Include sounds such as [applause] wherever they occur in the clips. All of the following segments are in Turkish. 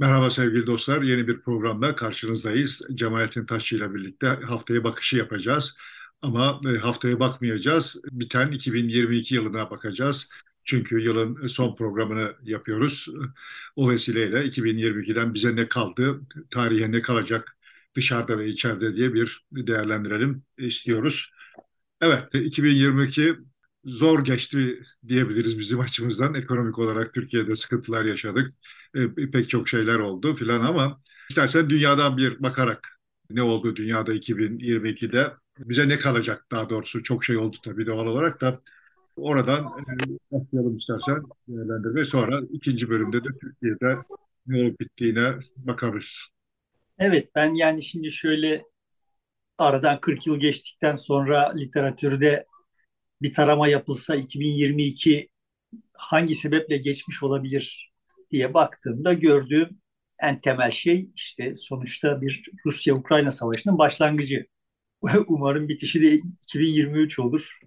Merhaba sevgili dostlar. Yeni bir programda karşınızdayız. Cemalettin Taşçı ile birlikte haftaya bakışı yapacağız. Ama e, haftaya bakmayacağız. Biten 2022 yılına bakacağız. Çünkü yılın son programını yapıyoruz. O vesileyle 2022'den bize ne kaldı, tarihe ne kalacak dışarıda ve içeride diye bir değerlendirelim istiyoruz. Evet, 2022 zor geçti diyebiliriz bizim açımızdan. Ekonomik olarak Türkiye'de sıkıntılar yaşadık. E, pek çok şeyler oldu filan ama istersen dünyadan bir bakarak ne oldu dünyada 2022'de bize ne kalacak daha doğrusu? Çok şey oldu tabii doğal olarak da. Oradan e, başlayalım istersen değerlendirme sonra ikinci bölümde de Türkiye'de ne olup bittiğine bakarız. Evet ben yani şimdi şöyle aradan 40 yıl geçtikten sonra literatürde bir tarama yapılsa 2022 hangi sebeple geçmiş olabilir diye baktığımda gördüğüm en temel şey işte sonuçta bir Rusya-Ukrayna savaşının başlangıcı. [laughs] Umarım bitişi de 2023 olur.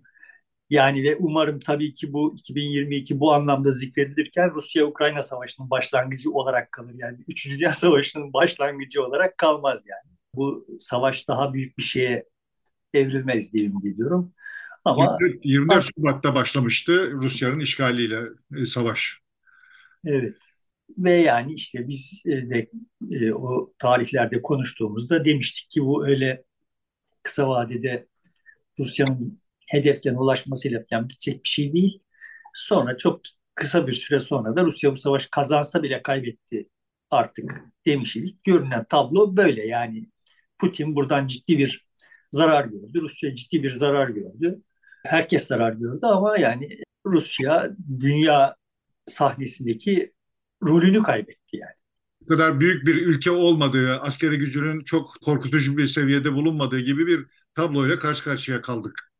Yani ve umarım tabii ki bu 2022 bu anlamda zikredilirken Rusya-Ukrayna savaşının başlangıcı olarak kalır. Yani 3. Dünya [laughs] Savaşı'nın başlangıcı olarak kalmaz yani. Bu savaş daha büyük bir şeye evrilmez diye ümit ediyorum. Ama 24, Şubat'ta başlamıştı Rusya'nın işgaliyle e, savaş. Evet. Ve yani işte biz e, de e, o tarihlerde konuştuğumuzda demiştik ki bu öyle kısa vadede Rusya'nın hedeften ulaşmasıyla falan bitecek bir şey değil. Sonra çok kısa bir süre sonra da Rusya bu savaş kazansa bile kaybetti artık demiştik. Görünen tablo böyle yani Putin buradan ciddi bir zarar gördü. Rusya ciddi bir zarar gördü herkes zarar gördü ama yani Rusya dünya sahnesindeki rolünü kaybetti yani. Bu kadar büyük bir ülke olmadığı, askeri gücünün çok korkutucu bir seviyede bulunmadığı gibi bir tabloyla karşı karşıya kaldık.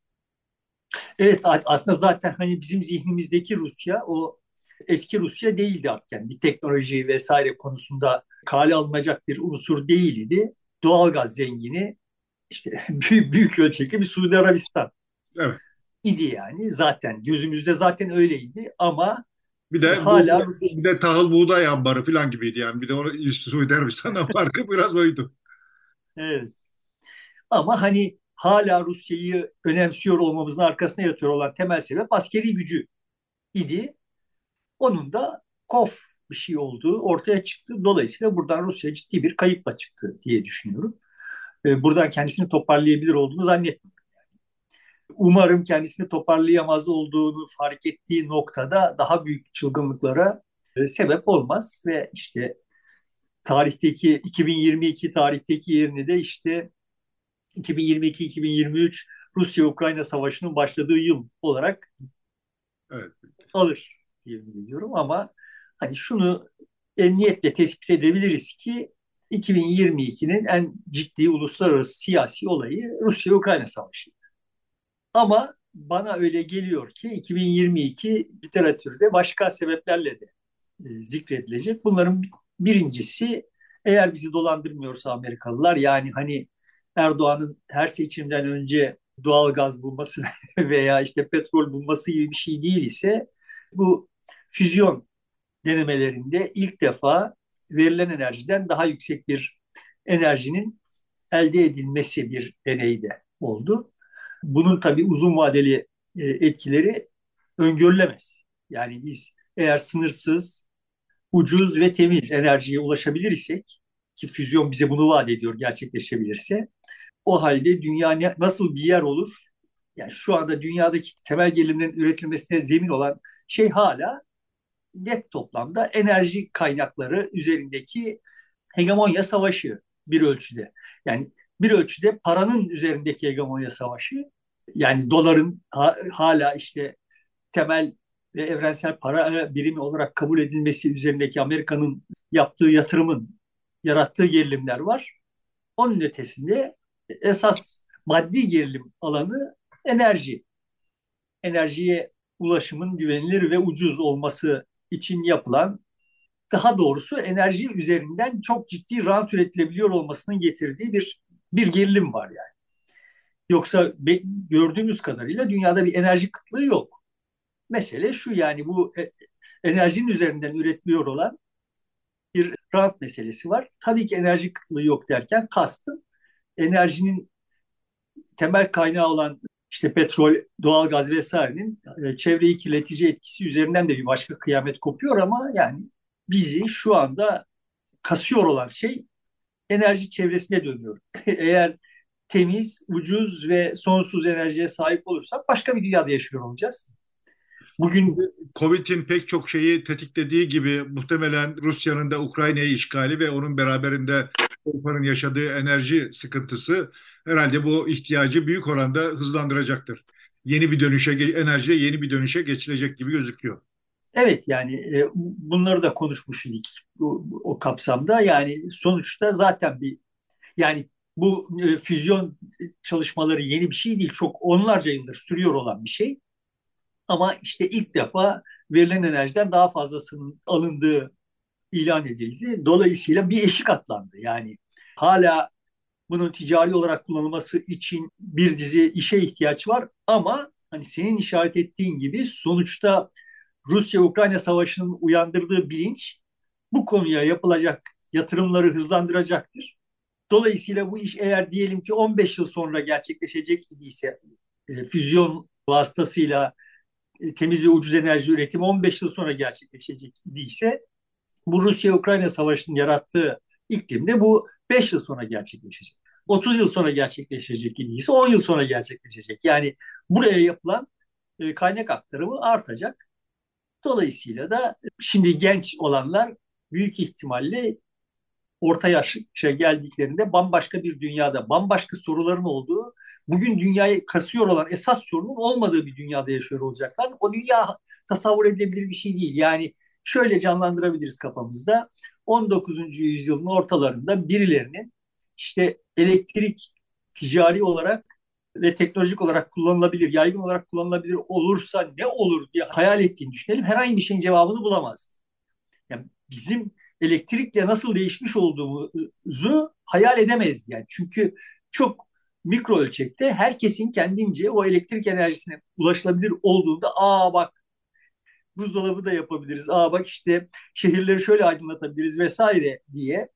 Evet aslında zaten hani bizim zihnimizdeki Rusya o eski Rusya değildi artık. Bir teknoloji vesaire konusunda kale alınacak bir unsur değildi. Doğalgaz zengini işte [laughs] büyük, büyük ölçekli bir Suudi Arabistan. Evet idi yani zaten gözümüzde zaten öyleydi ama bir de hala bu, bir de tahıl buğday ambarı falan gibiydi yani bir de onu Suudi Arabistan'dan [laughs] farkı biraz oydu. Evet. Ama hani hala Rusya'yı önemsiyor olmamızın arkasına yatıyor olan temel sebep askeri gücü idi. Onun da kof bir şey olduğu ortaya çıktı. Dolayısıyla buradan Rusya ciddi bir kayıpla çıktı diye düşünüyorum. Ee, buradan kendisini toparlayabilir olduğunu zannetmiyorum umarım kendisini toparlayamaz olduğunu fark ettiği noktada daha büyük çılgınlıklara e, sebep olmaz ve işte tarihteki 2022 tarihteki yerini de işte 2022-2023 Rusya-Ukrayna savaşının başladığı yıl olarak evet. alır diye biliyorum ama hani şunu emniyetle tespit edebiliriz ki 2022'nin en ciddi uluslararası siyasi olayı Rusya-Ukrayna savaşı. Ama bana öyle geliyor ki 2022 literatürde başka sebeplerle de e, zikredilecek. Bunların birincisi eğer bizi dolandırmıyorsa Amerikalılar yani hani Erdoğan'ın her seçimden önce doğal gaz bulması [laughs] veya işte petrol bulması gibi bir şey değil ise bu füzyon denemelerinde ilk defa verilen enerjiden daha yüksek bir enerjinin elde edilmesi bir deneyde oldu. Bunun tabii uzun vadeli e, etkileri öngörülemez. Yani biz eğer sınırsız, ucuz ve temiz enerjiye ulaşabilir isek ki füzyon bize bunu vaat ediyor gerçekleşebilirse o halde dünya nasıl bir yer olur? Yani şu anda dünyadaki temel gelirimlerin üretilmesine zemin olan şey hala net toplamda enerji kaynakları üzerindeki hegemonya savaşı bir ölçüde. Yani bir ölçüde paranın üzerindeki hegemonya savaşı yani doların ha, hala işte temel ve evrensel para birimi olarak kabul edilmesi üzerindeki Amerika'nın yaptığı yatırımın yarattığı gerilimler var. Onun ötesinde esas maddi gerilim alanı enerji. Enerjiye ulaşımın güvenilir ve ucuz olması için yapılan daha doğrusu enerji üzerinden çok ciddi rant üretilebiliyor olmasının getirdiği bir bir gerilim var yani. Yoksa gördüğümüz kadarıyla dünyada bir enerji kıtlığı yok. Mesele şu yani bu e, enerjinin üzerinden üretiliyor olan bir rant meselesi var. Tabii ki enerji kıtlığı yok derken kastım enerjinin temel kaynağı olan işte petrol, doğalgaz vesairenin e, çevreyi kirletici etkisi üzerinden de bir başka kıyamet kopuyor ama yani bizi şu anda kasıyor olan şey enerji çevresine dönüyor. [laughs] Eğer temiz, ucuz ve sonsuz enerjiye sahip olursak başka bir dünyada yaşıyor olacağız. Bugün Covid'in pek çok şeyi tetiklediği gibi muhtemelen Rusya'nın da Ukrayna'yı işgali ve onun beraberinde Avrupa'nın yaşadığı enerji sıkıntısı herhalde bu ihtiyacı büyük oranda hızlandıracaktır. Yeni bir dönüşe, enerjide yeni bir dönüşe geçilecek gibi gözüküyor. Evet yani e, bunları da konuşmuş idik o, o kapsamda. Yani sonuçta zaten bir yani bu e, füzyon çalışmaları yeni bir şey değil. Çok onlarca yıldır sürüyor olan bir şey. Ama işte ilk defa verilen enerjiden daha fazlasının alındığı ilan edildi. Dolayısıyla bir eşik atlandı. Yani hala bunun ticari olarak kullanılması için bir dizi işe ihtiyaç var ama hani senin işaret ettiğin gibi sonuçta Rusya-Ukrayna savaşının uyandırdığı bilinç bu konuya yapılacak yatırımları hızlandıracaktır. Dolayısıyla bu iş eğer diyelim ki 15 yıl sonra gerçekleşecek idiyse e, füzyon vasıtasıyla e, temiz ve ucuz enerji üretimi 15 yıl sonra gerçekleşecek idiyse bu Rusya-Ukrayna savaşının yarattığı iklimde bu 5 yıl sonra gerçekleşecek. 30 yıl sonra gerçekleşecek idiyse 10 yıl sonra gerçekleşecek. Yani buraya yapılan e, kaynak aktarımı artacak. Dolayısıyla da şimdi genç olanlar büyük ihtimalle orta yaşa geldiklerinde bambaşka bir dünyada, bambaşka soruların olduğu, bugün dünyayı kasıyor olan esas sorunun olmadığı bir dünyada yaşıyor olacaklar. O dünya tasavvur edilebilir bir şey değil. Yani şöyle canlandırabiliriz kafamızda. 19. yüzyılın ortalarında birilerinin işte elektrik ticari olarak ve teknolojik olarak kullanılabilir, yaygın olarak kullanılabilir olursa ne olur diye hayal ettiğini düşünelim. Herhangi bir şeyin cevabını bulamazdı. Yani bizim elektrikle nasıl değişmiş olduğumuzu hayal edemezdi. Yani çünkü çok mikro ölçekte herkesin kendince o elektrik enerjisine ulaşılabilir olduğunda aa bak buzdolabı da yapabiliriz. Aa bak işte şehirleri şöyle aydınlatabiliriz vesaire diye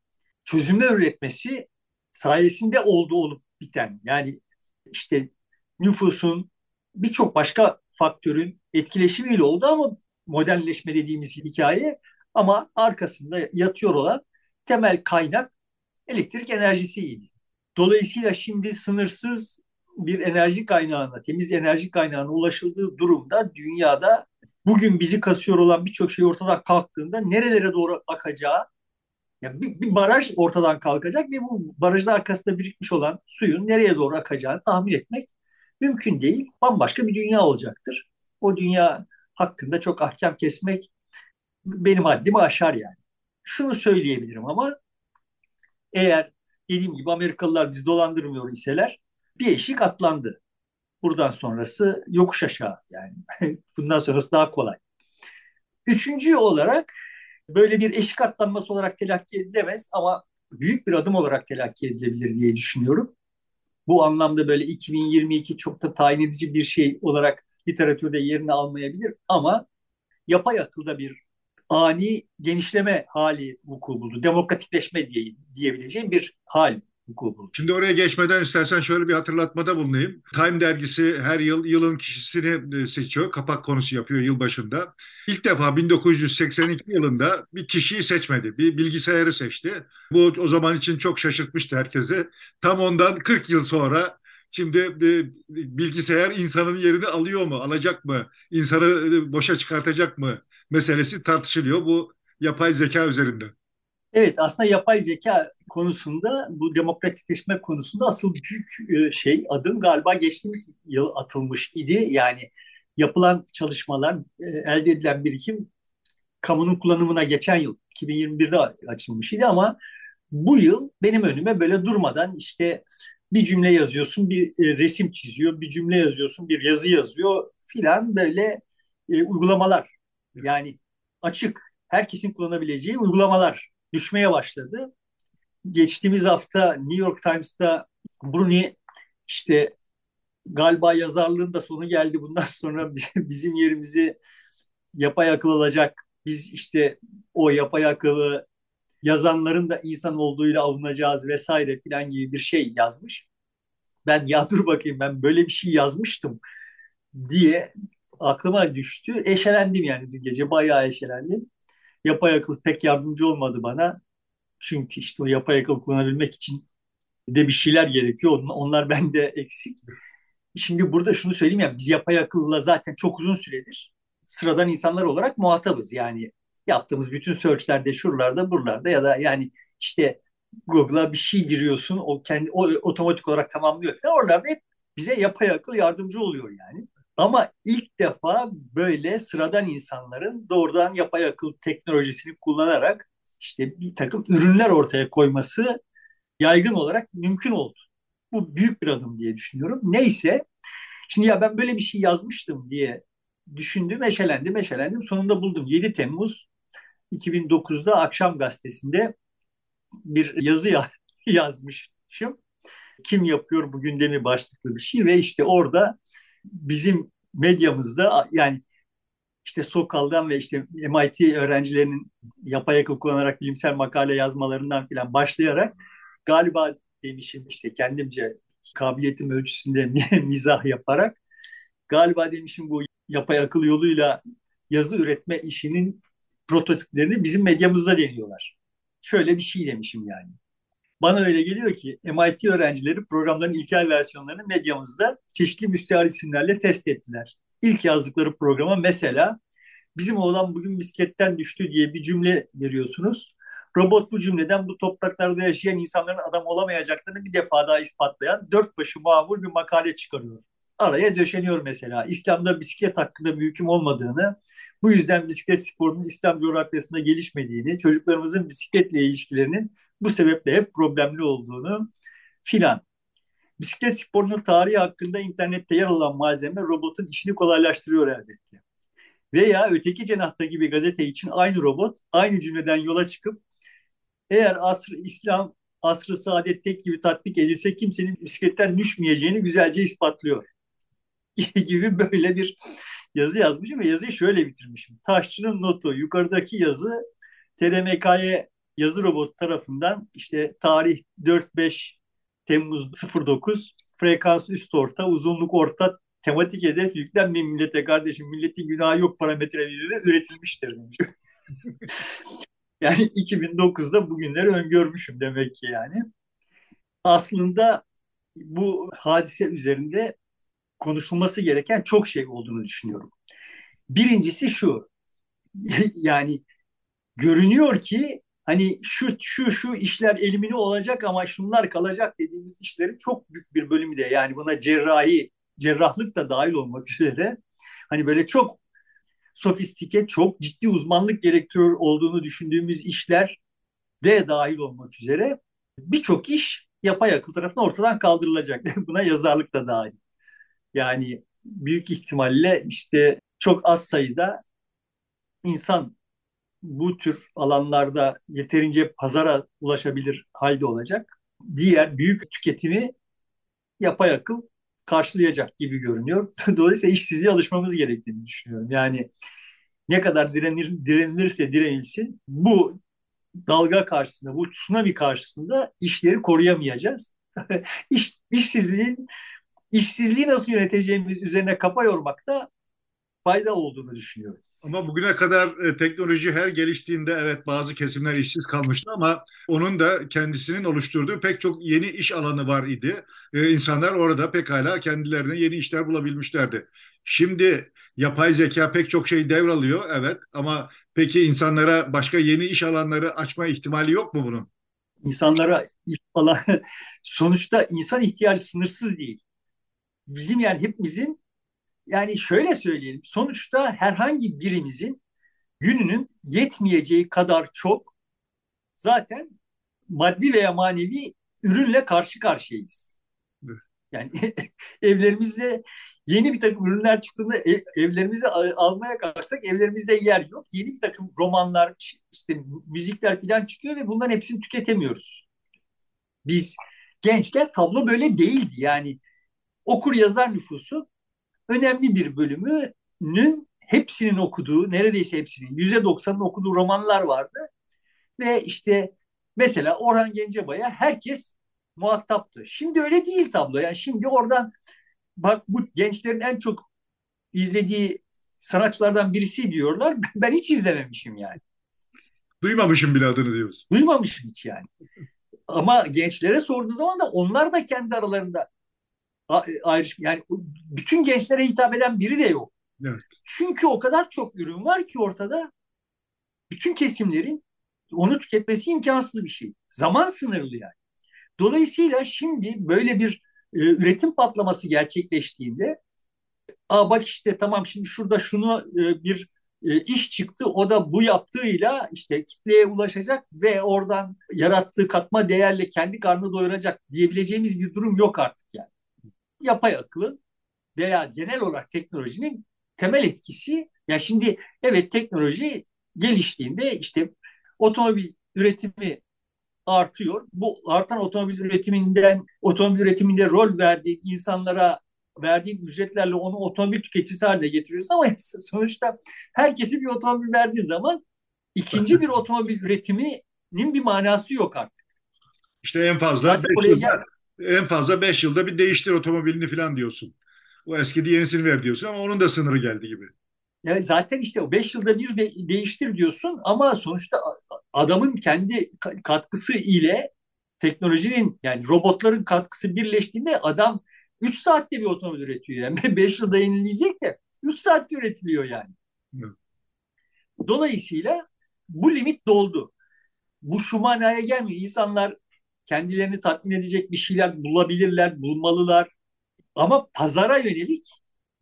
çözümler üretmesi sayesinde oldu olup biten. Yani işte nüfusun birçok başka faktörün etkileşimiyle oldu ama modernleşme dediğimiz hikaye ama arkasında yatıyor olan temel kaynak elektrik enerjisiydi. Dolayısıyla şimdi sınırsız bir enerji kaynağına, temiz enerji kaynağına ulaşıldığı durumda dünyada bugün bizi kasıyor olan birçok şey ortadan kalktığında nerelere doğru akacağı yani bir, bir baraj ortadan kalkacak ve bu barajın arkasında birikmiş olan suyun nereye doğru akacağını tahmin etmek mümkün değil. Bambaşka bir dünya olacaktır. O dünya hakkında çok ahkam kesmek benim haddimi aşar yani. Şunu söyleyebilirim ama eğer dediğim gibi Amerikalılar bizi dolandırmıyor iseler bir eşik atlandı. Buradan sonrası yokuş aşağı yani. [laughs] Bundan sonrası daha kolay. Üçüncü olarak böyle bir eşik atlanması olarak telakki edilemez ama büyük bir adım olarak telakki edilebilir diye düşünüyorum. Bu anlamda böyle 2022 çok da tayin edici bir şey olarak literatürde yerini almayabilir ama yapay akılda bir ani genişleme hali vuku buldu. Demokratikleşme diye, diyebileceğim bir hal Şimdi oraya geçmeden istersen şöyle bir hatırlatmada bulunayım. Time dergisi her yıl yılın kişisini e, seçiyor. Kapak konusu yapıyor yıl başında. İlk defa 1982 yılında bir kişiyi seçmedi. Bir bilgisayarı seçti. Bu o zaman için çok şaşırtmıştı herkesi. Tam ondan 40 yıl sonra Şimdi e, bilgisayar insanın yerini alıyor mu, alacak mı, insanı e, boşa çıkartacak mı meselesi tartışılıyor bu yapay zeka üzerinde. Evet aslında yapay zeka konusunda bu demokratikleşme konusunda asıl büyük e, şey adım galiba geçtiğimiz yıl atılmış idi. Yani yapılan çalışmalar, e, elde edilen birikim kamunun kullanımına geçen yıl 2021'de açılmış idi ama bu yıl benim önüme böyle durmadan işte bir cümle yazıyorsun, bir e, resim çiziyor, bir cümle yazıyorsun, bir yazı yazıyor filan böyle uygulamalar. Yani açık, herkesin kullanabileceği uygulamalar düşmeye başladı. Geçtiğimiz hafta New York Times'ta Bruni işte galiba yazarlığın da sonu geldi. Bundan sonra [laughs] bizim yerimizi yapay akıl alacak. Biz işte o yapay akıllı yazanların da insan olduğuyla avunacağız vesaire filan gibi bir şey yazmış. Ben ya dur bakayım ben böyle bir şey yazmıştım diye aklıma düştü. Eşelendim yani bir gece bayağı eşelendim. Yapay akıl pek yardımcı olmadı bana. Çünkü işte o yapay akıl kullanabilmek için de bir şeyler gerekiyor. Onlar [laughs] bende eksik. Şimdi burada şunu söyleyeyim ya biz yapay akılla zaten çok uzun süredir sıradan insanlar olarak muhatabız. Yani yaptığımız bütün searchlerde şuralarda buralarda ya da yani işte Google'a bir şey giriyorsun o kendi o otomatik olarak tamamlıyor falan. Oralarda hep bize yapay akıl yardımcı oluyor yani. Ama ilk defa böyle sıradan insanların doğrudan yapay akıl teknolojisini kullanarak işte bir takım ürünler ortaya koyması yaygın olarak mümkün oldu. Bu büyük bir adım diye düşünüyorum. Neyse, şimdi ya ben böyle bir şey yazmıştım diye düşündüm, eşelendim, eşelendim. Sonunda buldum. 7 Temmuz 2009'da Akşam Gazetesi'nde bir yazı ya [laughs] yazmışım. Kim yapıyor bu gündemi başlıklı bir şey ve işte orada bizim medyamızda yani işte Sokal'dan ve işte MIT öğrencilerinin yapay akıl kullanarak bilimsel makale yazmalarından filan başlayarak galiba demişim işte kendimce kabiliyetim ölçüsünde [laughs] mizah yaparak galiba demişim bu yapay akıl yoluyla yazı üretme işinin prototiplerini bizim medyamızda deniyorlar. Şöyle bir şey demişim yani. Bana öyle geliyor ki MIT öğrencileri programların ilkel versiyonlarını medyamızda çeşitli müstehar isimlerle test ettiler. İlk yazdıkları programa mesela bizim oğlan bugün bisikletten düştü diye bir cümle veriyorsunuz. Robot bu cümleden bu topraklarda yaşayan insanların adam olamayacaklarını bir defa daha ispatlayan dört başı mamur bir makale çıkarıyor. Araya döşeniyor mesela. İslam'da bisiklet hakkında bir hüküm olmadığını, bu yüzden bisiklet sporunun İslam coğrafyasında gelişmediğini, çocuklarımızın bisikletle ilişkilerinin bu sebeple hep problemli olduğunu filan. Bisiklet sporunun tarihi hakkında internette yer alan malzeme robotun işini kolaylaştırıyor elbette. Veya öteki cenahtaki bir gazete için aynı robot aynı cümleden yola çıkıp eğer asr İslam asrı saadet tek gibi tatbik edilse kimsenin bisikletten düşmeyeceğini güzelce ispatlıyor. [laughs] gibi böyle bir yazı yazmışım ve yazıyı şöyle bitirmişim. Taşçının notu yukarıdaki yazı TRMK'ye yazı robot tarafından işte tarih 4-5 Temmuz 09 frekans üst orta uzunluk orta tematik hedef yüklenme millete kardeşim milletin günahı yok parametreleriyle üretilmiştir demiş. [laughs] yani 2009'da bugünleri öngörmüşüm demek ki yani. Aslında bu hadise üzerinde konuşulması gereken çok şey olduğunu düşünüyorum. Birincisi şu, [laughs] yani görünüyor ki hani şu şu şu işler elimine olacak ama şunlar kalacak dediğimiz işlerin çok büyük bir bölümü de yani buna cerrahi, cerrahlık da dahil olmak [laughs] üzere hani böyle çok sofistike, çok ciddi uzmanlık gerektiriyor olduğunu düşündüğümüz işler de dahil olmak üzere birçok iş yapay akıl tarafından ortadan kaldırılacak. [laughs] Buna yazarlık da dahil. Yani büyük ihtimalle işte çok az sayıda insan bu tür alanlarda yeterince pazara ulaşabilir halde olacak. Diğer büyük tüketimi yapay akıl karşılayacak gibi görünüyor. [laughs] Dolayısıyla işsizliğe alışmamız gerektiğini düşünüyorum. Yani ne kadar direnir, direnilirse direnilsin bu dalga karşısında, bu tsunami karşısında işleri koruyamayacağız. [laughs] İş, işsizliğin işsizliği nasıl yöneteceğimiz üzerine kafa yormakta fayda olduğunu düşünüyorum. Ama bugüne kadar e, teknoloji her geliştiğinde evet bazı kesimler işsiz kalmıştı ama onun da kendisinin oluşturduğu pek çok yeni iş alanı var idi. E, insanlar orada pekala kendilerine yeni işler bulabilmişlerdi. Şimdi yapay zeka pek çok şey devralıyor evet ama peki insanlara başka yeni iş alanları açma ihtimali yok mu bunun? İnsanlara iş alan [laughs] sonuçta insan ihtiyacı sınırsız değil bizim yani hepimizin yani şöyle söyleyelim sonuçta herhangi birimizin gününün yetmeyeceği kadar çok zaten maddi veya manevi ürünle karşı karşıyayız. Yani [laughs] evlerimizde yeni bir takım ürünler çıktığında ev, evlerimizi almaya kalksak evlerimizde yer yok. Yeni bir takım romanlar, işte müzikler falan çıkıyor ve bunların hepsini tüketemiyoruz. Biz gençken tablo böyle değildi. Yani okur yazar nüfusu önemli bir bölümünün hepsinin okuduğu, neredeyse hepsinin, yüzde doksanın okuduğu romanlar vardı. Ve işte Mesela Orhan Gencebay'a herkes muhataptı. Şimdi öyle değil tablo. Yani şimdi oradan bak bu gençlerin en çok izlediği sanatçılardan birisi diyorlar. Ben hiç izlememişim yani. Duymamışım bile adını diyorsun. Duymamışım hiç yani. Ama gençlere sorduğu zaman da onlar da kendi aralarında ayrış yani bütün gençlere hitap eden biri de yok. Evet. Çünkü o kadar çok ürün var ki ortada bütün kesimlerin onu tüketmesi imkansız bir şey. Zaman sınırlı yani. Dolayısıyla şimdi böyle bir e, üretim patlaması gerçekleştiğinde Aa bak işte tamam şimdi şurada şunu e, bir e, iş çıktı. O da bu yaptığıyla işte kitleye ulaşacak ve oradan yarattığı katma değerle kendi karnını doyuracak diyebileceğimiz bir durum yok artık yani. Yapay akılın veya genel olarak teknolojinin temel etkisi ya şimdi evet teknoloji geliştiğinde işte otomobil üretimi artıyor. Bu artan otomobil üretiminden otomobil üretiminde rol verdiği insanlara verdiğin ücretlerle onu otomobil tüketicisi haline getiriyorsun ama [laughs] sonuçta herkesi bir otomobil verdiği zaman ikinci bir [laughs] otomobil üretiminin bir manası yok artık. İşte en fazla beş yılda, en fazla 5 yılda bir değiştir otomobilini falan diyorsun. O eskidi yenisini ver diyorsun ama onun da sınırı geldi gibi. Ya zaten işte o 5 yılda bir de değiştir diyorsun ama sonuçta adamın kendi katkısı ile teknolojinin yani robotların katkısı birleştiğinde adam 3 saatte bir otomobil üretiyor. Yani [laughs] 5 yılda yenileyecek de 3 saatte üretiliyor yani. Evet. Dolayısıyla bu limit doldu. Bu manaya gelmiyor. İnsanlar kendilerini tatmin edecek bir şeyler bulabilirler, bulmalılar. Ama pazara yönelik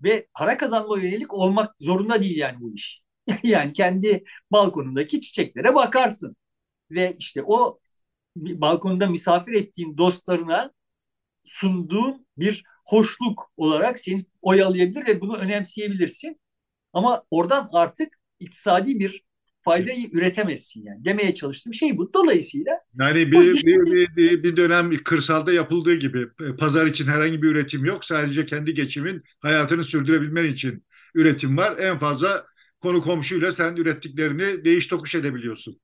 ve para kazanma yönelik olmak zorunda değil yani bu iş. [laughs] yani kendi balkonundaki çiçeklere bakarsın. Ve işte o balkonda misafir ettiğin dostlarına sunduğun bir hoşluk olarak seni oyalayabilir ve bunu önemseyebilirsin. Ama oradan artık iktisadi bir faydayı üretemezsin yani. Demeye çalıştığım şey bu. Dolayısıyla yani bir, bir, bir, bir dönem kırsalda yapıldığı gibi pazar için herhangi bir üretim yok. Sadece kendi geçimin hayatını sürdürebilmen için üretim var. En fazla konu komşuyla sen ürettiklerini değiş tokuş edebiliyorsun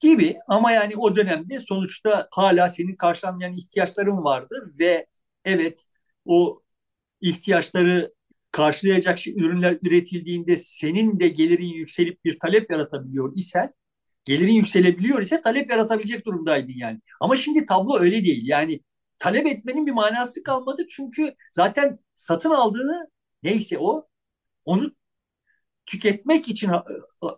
gibi ama yani o dönemde sonuçta hala senin karşılanmayan ihtiyaçların vardı ve evet o ihtiyaçları karşılayacak şey, ürünler üretildiğinde senin de gelirin yükselip bir talep yaratabiliyor isen gelirin yükselebiliyor ise talep yaratabilecek durumdaydın yani. Ama şimdi tablo öyle değil. Yani talep etmenin bir manası kalmadı çünkü zaten satın aldığını neyse o onu tüketmek için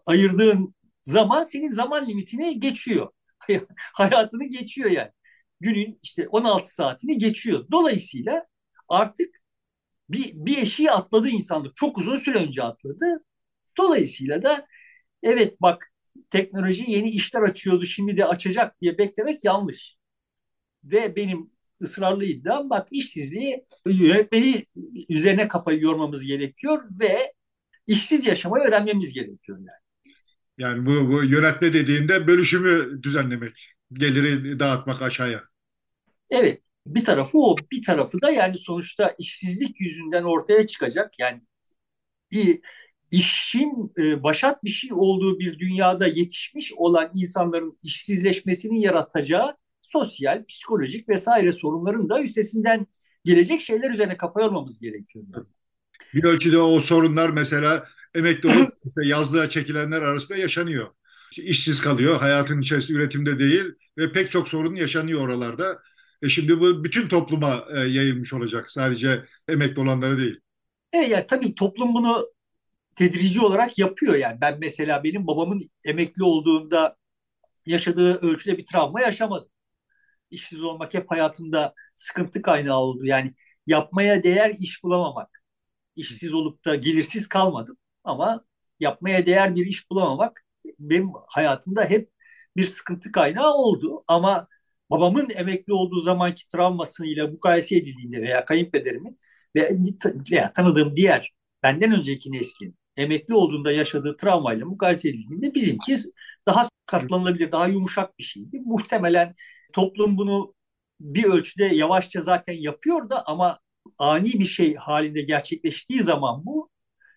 ayırdığın zaman senin zaman limitini geçiyor. [laughs] Hayatını geçiyor yani. Günün işte 16 saatini geçiyor. Dolayısıyla artık bir, bir eşiği atladı insanlık. Çok uzun süre önce atladı. Dolayısıyla da evet bak teknoloji yeni işler açıyordu şimdi de açacak diye beklemek yanlış. Ve benim ısrarlı iddiam bak işsizliği yönetmeni üzerine kafayı yormamız gerekiyor ve işsiz yaşamayı öğrenmemiz gerekiyor yani. Yani bu, bu yönetme dediğinde bölüşümü düzenlemek, geliri dağıtmak aşağıya. Evet, bir tarafı o, bir tarafı da yani sonuçta işsizlik yüzünden ortaya çıkacak. Yani bir işin e, başat bir şey olduğu bir dünyada yetişmiş olan insanların işsizleşmesinin yaratacağı sosyal, psikolojik vesaire sorunların da üstesinden gelecek şeyler üzerine kafa yormamız gerekiyor. Bir ölçüde o sorunlar mesela emekli olup [clears throat] işte yazlığa çekilenler arasında yaşanıyor. İşsiz kalıyor, hayatın içerisinde üretimde değil ve pek çok sorun yaşanıyor oralarda. E şimdi bu bütün topluma e, yayılmış olacak. Sadece emekli olanları değil. Evet yani tabii toplum bunu tedrici olarak yapıyor yani. Ben mesela benim babamın emekli olduğunda yaşadığı ölçüde bir travma yaşamadım. İşsiz olmak hep hayatımda sıkıntı kaynağı oldu. Yani yapmaya değer iş bulamamak. İşsiz olup da gelirsiz kalmadım. Ama yapmaya değer bir iş bulamamak benim hayatımda hep bir sıkıntı kaynağı oldu. Ama babamın emekli olduğu zamanki travmasıyla mukayese edildiğinde veya kayınpederimin veya tanıdığım diğer benden önceki neslin emekli olduğunda yaşadığı travmayla mukayese edildiğinde bizimki daha katlanılabilir, daha yumuşak bir şeydi. Muhtemelen toplum bunu bir ölçüde yavaşça zaten yapıyor da ama ani bir şey halinde gerçekleştiği zaman bu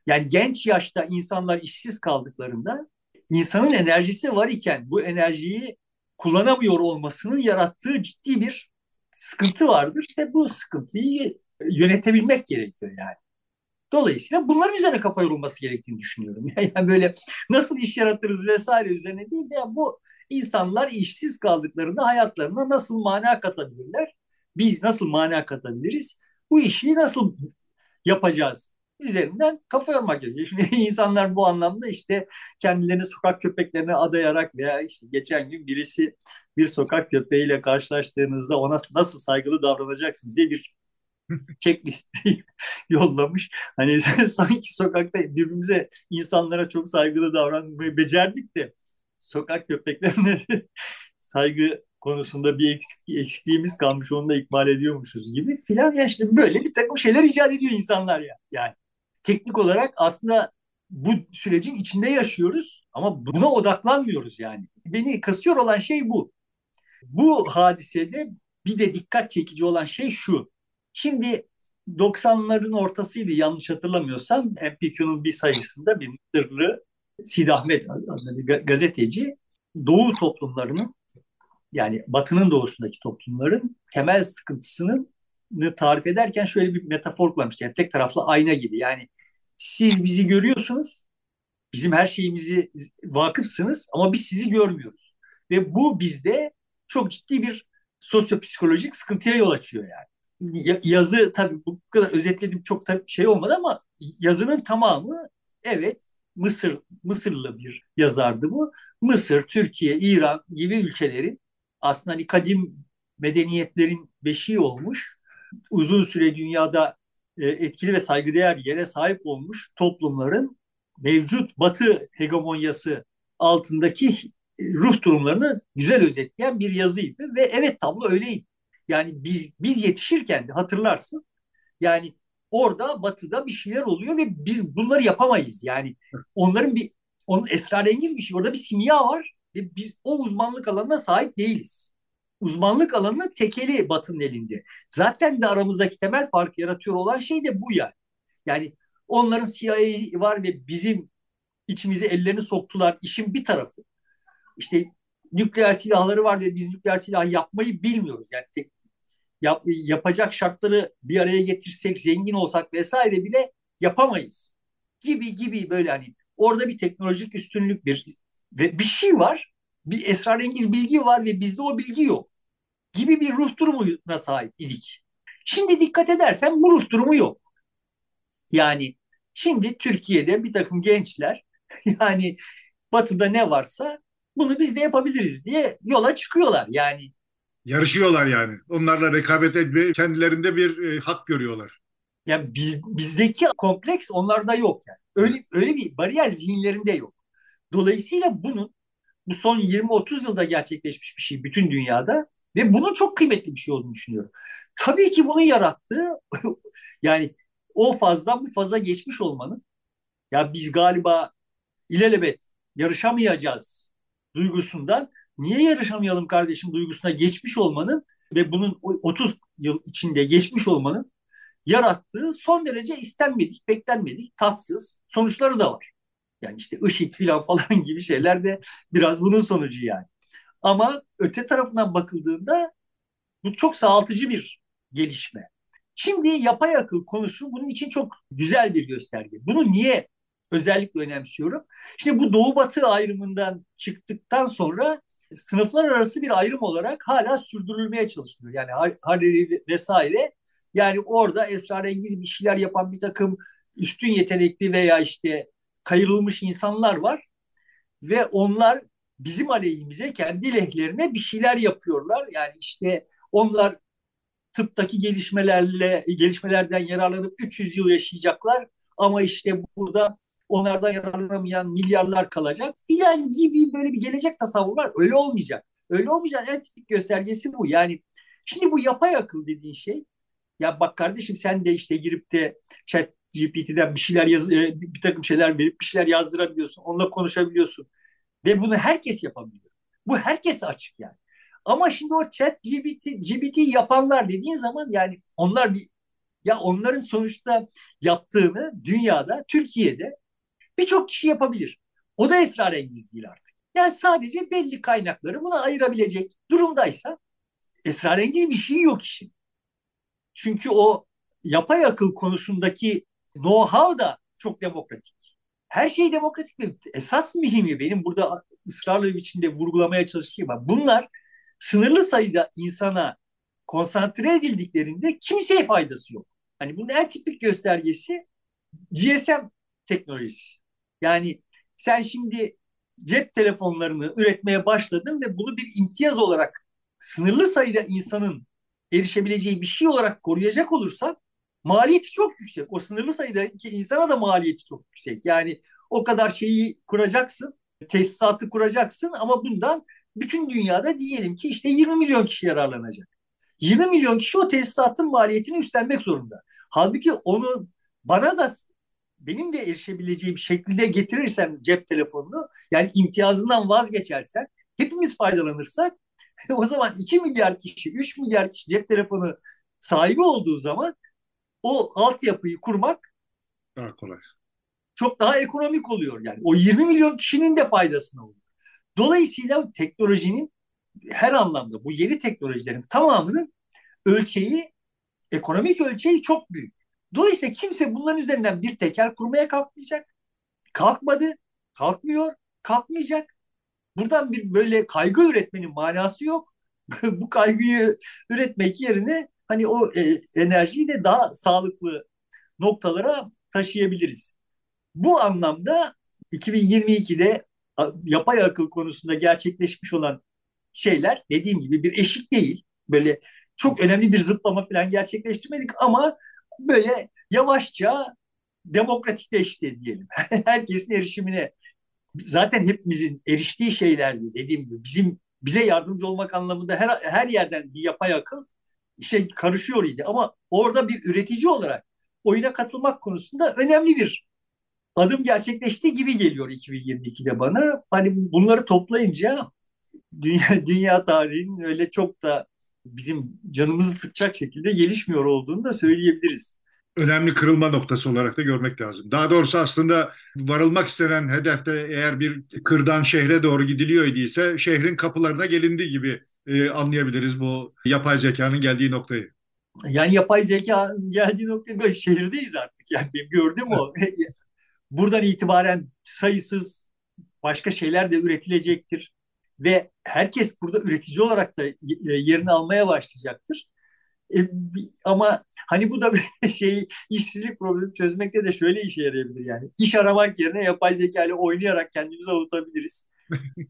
yani genç yaşta insanlar işsiz kaldıklarında insanın enerjisi var iken bu enerjiyi kullanamıyor olmasının yarattığı ciddi bir sıkıntı vardır ve bu sıkıntıyı yönetebilmek gerekiyor yani. Dolayısıyla bunların üzerine kafa yorulması gerektiğini düşünüyorum. [laughs] Yani böyle nasıl iş yaratırız vesaire üzerine değil de bu insanlar işsiz kaldıklarında hayatlarına nasıl mana katabilirler? Biz nasıl mana katabiliriz? Bu işi nasıl yapacağız? Üzerinden kafa yormak gerekiyor. Şimdi [laughs] insanlar bu anlamda işte kendilerini sokak köpeklerine adayarak veya işte geçen gün birisi bir sokak köpeğiyle karşılaştığınızda ona nasıl saygılı davranacaksınız diye bir [laughs] checklist [laughs] yollamış. Hani sanki sokakta birbirimize insanlara çok saygılı davranmayı becerdik de sokak köpeklerine saygı konusunda bir eksikliğimiz kalmış onu da ikmal ediyormuşuz gibi filan ya işte böyle bir takım şeyler icat ediyor insanlar ya yani teknik olarak aslında bu sürecin içinde yaşıyoruz ama buna odaklanmıyoruz yani. Beni kasıyor olan şey bu. Bu hadisede bir de dikkat çekici olan şey şu. Şimdi 90'ların ortasıydı yanlış hatırlamıyorsam MPQ'nun bir sayısında bir Mısırlı Sid Ahmet adlı bir gazeteci Doğu toplumlarının yani Batı'nın doğusundaki toplumların temel sıkıntısının tarif ederken şöyle bir metafor kullanmış. Yani tek taraflı ayna gibi. Yani siz bizi görüyorsunuz, bizim her şeyimizi vakıfsınız ama biz sizi görmüyoruz. Ve bu bizde çok ciddi bir sosyopsikolojik sıkıntıya yol açıyor yani. Yazı tabii bu kadar özetledim çok tabii şey olmadı ama yazının tamamı evet Mısır Mısırlı bir yazardı bu. Mısır, Türkiye, İran gibi ülkelerin aslında hani kadim medeniyetlerin beşiği olmuş. Uzun süre dünyada e, etkili ve saygıdeğer yere sahip olmuş toplumların mevcut Batı hegemonyası altındaki e, ruh durumlarını güzel özetleyen bir yazıydı ve evet tablo öyleydi. Yani biz biz yetişirken de hatırlarsın yani orada batıda bir şeyler oluyor ve biz bunları yapamayız. Yani onların bir onun esrarengiz bir şey. Orada bir simya var ve biz o uzmanlık alanına sahip değiliz uzmanlık alanının tekeli Batı'nın elinde. Zaten de aramızdaki temel fark yaratıyor olan şey de bu yani. Yani onların CIA var ve bizim içimize ellerini soktular. İşin bir tarafı. İşte nükleer silahları var ve biz nükleer silah yapmayı bilmiyoruz. Yani tek, yap, yapacak şartları bir araya getirsek, zengin olsak vesaire bile yapamayız. Gibi gibi böyle hani orada bir teknolojik üstünlük bir ve bir şey var. Bir esrarengiz bilgi var ve bizde o bilgi yok gibi bir ruh durumuna sahip idik. Şimdi dikkat edersen bu ruh durumu yok. Yani şimdi Türkiye'de bir takım gençler [laughs] yani batıda ne varsa bunu biz de yapabiliriz diye yola çıkıyorlar. Yani yarışıyorlar yani. Onlarla rekabet etme kendilerinde bir e, hak görüyorlar. Yani biz, bizdeki kompleks onlarda yok yani. Öyle öyle bir bariyer zihinlerinde yok. Dolayısıyla bunun bu son 20-30 yılda gerçekleşmiş bir şey bütün dünyada ve bunun çok kıymetli bir şey olduğunu düşünüyorum. Tabii ki bunu yarattığı [laughs] yani o fazdan bu faza geçmiş olmanın ya biz galiba ilelebet yarışamayacağız duygusundan niye yarışamayalım kardeşim duygusuna geçmiş olmanın ve bunun 30 yıl içinde geçmiş olmanın yarattığı son derece istenmedik, beklenmedik, tatsız sonuçları da var. Yani işte IŞİD filan [laughs] falan gibi şeyler de biraz bunun sonucu yani. Ama öte tarafından bakıldığında bu çok sağaltıcı bir gelişme. Şimdi yapay akıl konusu bunun için çok güzel bir gösterge. Bunu niye özellikle önemsiyorum? Şimdi bu doğu batı ayrımından çıktıktan sonra sınıflar arası bir ayrım olarak hala sürdürülmeye çalışılıyor. Yani Harari vesaire yani orada esrarengiz bir şeyler yapan bir takım üstün yetenekli veya işte kayırılmış insanlar var ve onlar bizim aleyhimize kendi lehlerine bir şeyler yapıyorlar. Yani işte onlar tıptaki gelişmelerle gelişmelerden yararlanıp 300 yıl yaşayacaklar ama işte burada onlardan yararlanamayan milyarlar kalacak filan gibi böyle bir gelecek tasavvur var. Öyle olmayacak. Öyle olmayacak en tipik göstergesi bu. Yani şimdi bu yapay akıl dediğin şey ya bak kardeşim sen de işte girip de chat GPT'den bir şeyler yaz, e, bir takım şeyler verip bir şeyler yazdırabiliyorsun. Onunla konuşabiliyorsun. Ve bunu herkes yapabiliyor. Bu herkese açık yani. Ama şimdi o chat GBT, GBT yapanlar dediğin zaman yani onlar bir ya onların sonuçta yaptığını dünyada, Türkiye'de birçok kişi yapabilir. O da esrarengiz değil artık. Yani sadece belli kaynakları buna ayırabilecek durumdaysa esrarengiz bir şey yok işin. Çünkü o yapay akıl konusundaki know-how da çok demokratik. Her şey demokratik ve esas mühimi benim burada ısrarlı bir biçimde vurgulamaya çalıştığım var. Bunlar sınırlı sayıda insana konsantre edildiklerinde kimseye faydası yok. Hani bunun en tipik göstergesi GSM teknolojisi. Yani sen şimdi cep telefonlarını üretmeye başladın ve bunu bir imtiyaz olarak sınırlı sayıda insanın erişebileceği bir şey olarak koruyacak olursan maliyeti çok yüksek. O sınırlı sayıdaki insana da maliyeti çok yüksek. Yani o kadar şeyi kuracaksın, tesisatı kuracaksın ama bundan bütün dünyada diyelim ki işte 20 milyon kişi yararlanacak. 20 milyon kişi o tesisatın maliyetini üstlenmek zorunda. Halbuki onu bana da benim de erişebileceğim şekilde getirirsem cep telefonunu yani imtiyazından vazgeçersen hepimiz faydalanırsak [laughs] o zaman 2 milyar kişi 3 milyar kişi cep telefonu sahibi olduğu zaman o altyapıyı kurmak daha kolay. Çok daha ekonomik oluyor yani. O 20 milyon kişinin de faydasına oluyor. Dolayısıyla teknolojinin her anlamda bu yeni teknolojilerin tamamının ölçeği, ekonomik ölçeği çok büyük. Dolayısıyla kimse bunların üzerinden bir tekel kurmaya kalkmayacak. Kalkmadı, kalkmıyor, kalkmayacak. Buradan bir böyle kaygı üretmenin manası yok. [laughs] bu kaygıyı üretmek yerine hani o e, enerjiyi de daha sağlıklı noktalara taşıyabiliriz. Bu anlamda 2022'de yapay akıl konusunda gerçekleşmiş olan şeyler dediğim gibi bir eşik değil. Böyle çok önemli bir zıplama falan gerçekleştirmedik ama böyle yavaşça demokratikleşti diyelim. [laughs] Herkesin erişimine zaten hepimizin eriştiği şeylerdi dediğim gibi bizim bize yardımcı olmak anlamında her her yerden bir yapay akıl şey karışıyor idi ama orada bir üretici olarak oyuna katılmak konusunda önemli bir adım gerçekleştiği gibi geliyor 2022'de bana. Hani bunları toplayınca dünya, dünya tarihinin öyle çok da bizim canımızı sıkacak şekilde gelişmiyor olduğunu da söyleyebiliriz. Önemli kırılma noktası olarak da görmek lazım. Daha doğrusu aslında varılmak istenen hedefte eğer bir kırdan şehre doğru gidiliyor idiyse şehrin kapılarına gelindi gibi e, anlayabiliriz bu yapay zekanın geldiği noktayı. Yani yapay zeka geldiği nokta böyle şehirdeyiz artık. Yani benim gördüğüm o. [laughs] Buradan itibaren sayısız başka şeyler de üretilecektir. Ve herkes burada üretici olarak da yerini almaya başlayacaktır. E, ama hani bu da bir [laughs] şey işsizlik problemi çözmekte de şöyle işe yarayabilir yani. İş aramak yerine yapay zeka ile oynayarak kendimizi avutabiliriz.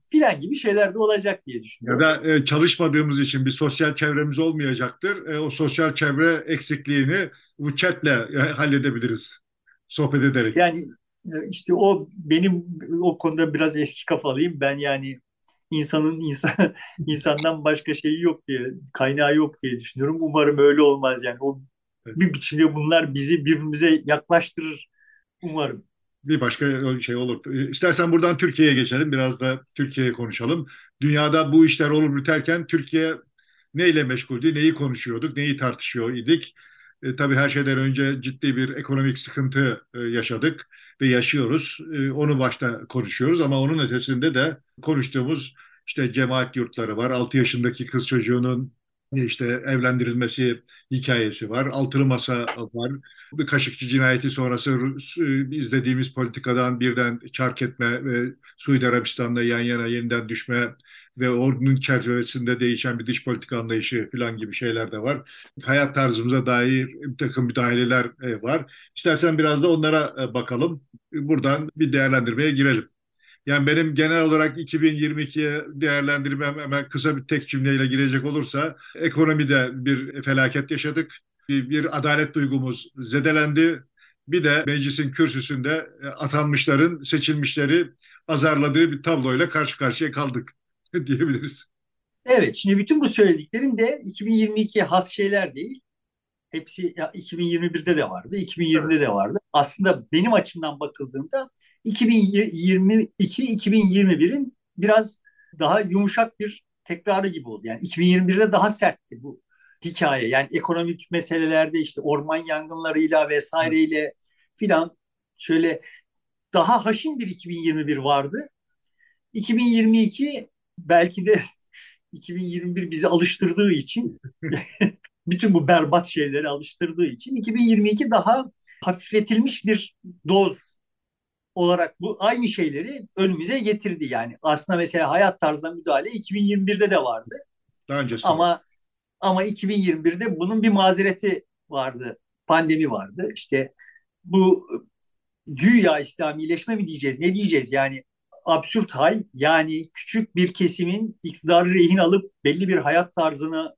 Filan gibi şeyler de olacak diye düşünüyorum. Ya da e, çalışmadığımız için bir sosyal çevremiz olmayacaktır. E, o sosyal çevre eksikliğini bu chatle e, halledebiliriz sohbet ederek. Yani e, işte o benim o konuda biraz eski kafalıyım. Ben yani insanın insan [laughs] insandan başka şeyi yok diye, kaynağı yok diye düşünüyorum. Umarım öyle olmaz yani. O bir biçimde bunlar bizi birbirimize yaklaştırır umarım. Bir başka şey olur. İstersen buradan Türkiye'ye geçelim. Biraz da Türkiye'ye konuşalım. Dünyada bu işler olur biterken Türkiye neyle meşguldü, neyi konuşuyorduk, neyi tartışıyor idik. E, tabii her şeyden önce ciddi bir ekonomik sıkıntı e, yaşadık ve yaşıyoruz. E, onu başta konuşuyoruz ama onun ötesinde de konuştuğumuz işte cemaat yurtları var. 6 yaşındaki kız çocuğunun işte evlendirilmesi hikayesi var. Altılı masa var. Bir Kaşıkçı cinayeti sonrası izlediğimiz politikadan birden çark etme ve Suudi Arabistan'la yan yana yeniden düşme ve onun çerçevesinde değişen bir dış politika anlayışı falan gibi şeyler de var. Hayat tarzımıza dair bir takım müdahaleler e, var. İstersen biraz da onlara e, bakalım. Buradan bir değerlendirmeye girelim. Yani benim genel olarak 2022'ye değerlendirmem hemen kısa bir tek cümleyle girecek olursa ekonomide bir felaket yaşadık. Bir, bir adalet duygumuz zedelendi. Bir de meclisin kürsüsünde e, atanmışların seçilmişleri azarladığı bir tabloyla karşı karşıya kaldık [laughs] diyebiliriz. Evet, şimdi bütün bu söylediklerim de 2022'ye has şeyler değil. Hepsi ya 2021'de de vardı, 2020'de de vardı. Aslında benim açımdan bakıldığında 2022-2021'in biraz daha yumuşak bir tekrarı gibi oldu. Yani 2021'de daha sertti bu hikaye. Yani ekonomik meselelerde işte orman yangınlarıyla vesaireyle filan şöyle daha haşin bir 2021 vardı. 2022 belki de [laughs] 2021 bizi alıştırdığı için [laughs] bütün bu berbat şeyleri alıştırdığı için 2022 daha hafifletilmiş bir doz olarak bu aynı şeyleri önümüze getirdi yani. Aslında mesela hayat tarzına müdahale 2021'de de vardı. Daha öncesi. Ama ama 2021'de bunun bir mazereti vardı. Pandemi vardı. İşte bu güya İslamileşme mi diyeceğiz? Ne diyeceğiz? Yani absürt hal yani küçük bir kesimin iktidarı rehin alıp belli bir hayat tarzını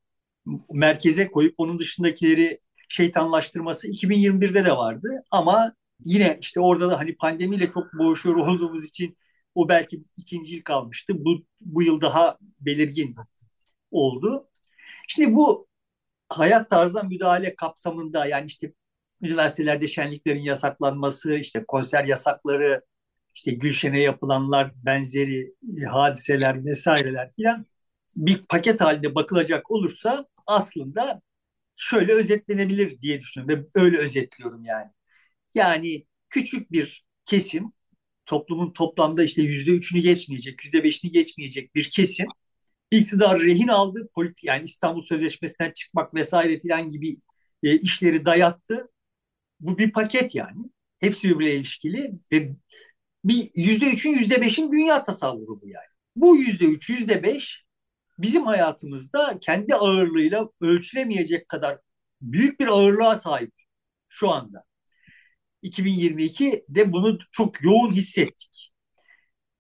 merkeze koyup onun dışındakileri şeytanlaştırması 2021'de de vardı ama yine işte orada da hani pandemiyle çok boğuşuyor olduğumuz için o belki ikinci yıl kalmıştı. Bu, bu yıl daha belirgin oldu. Şimdi bu hayat tarzına müdahale kapsamında yani işte üniversitelerde şenliklerin yasaklanması, işte konser yasakları, işte Gülşen'e yapılanlar, benzeri e, hadiseler vesaireler filan bir paket halinde bakılacak olursa aslında şöyle özetlenebilir diye düşünüyorum ve öyle özetliyorum yani. Yani küçük bir kesim toplumun toplamda işte yüzde üçünü geçmeyecek, yüzde beşini geçmeyecek bir kesim iktidar rehin aldı. Politik, yani İstanbul Sözleşmesi'nden çıkmak vesaire filan gibi e, işleri dayattı. Bu bir paket yani. Hepsi birbirine ilişkili ve bir yüzde üçün yüzde beşin dünya tasavvuru bu yani. Bu yüzde üç, yüzde beş bizim hayatımızda kendi ağırlığıyla ölçülemeyecek kadar büyük bir ağırlığa sahip şu anda. 2022'de bunu çok yoğun hissettik.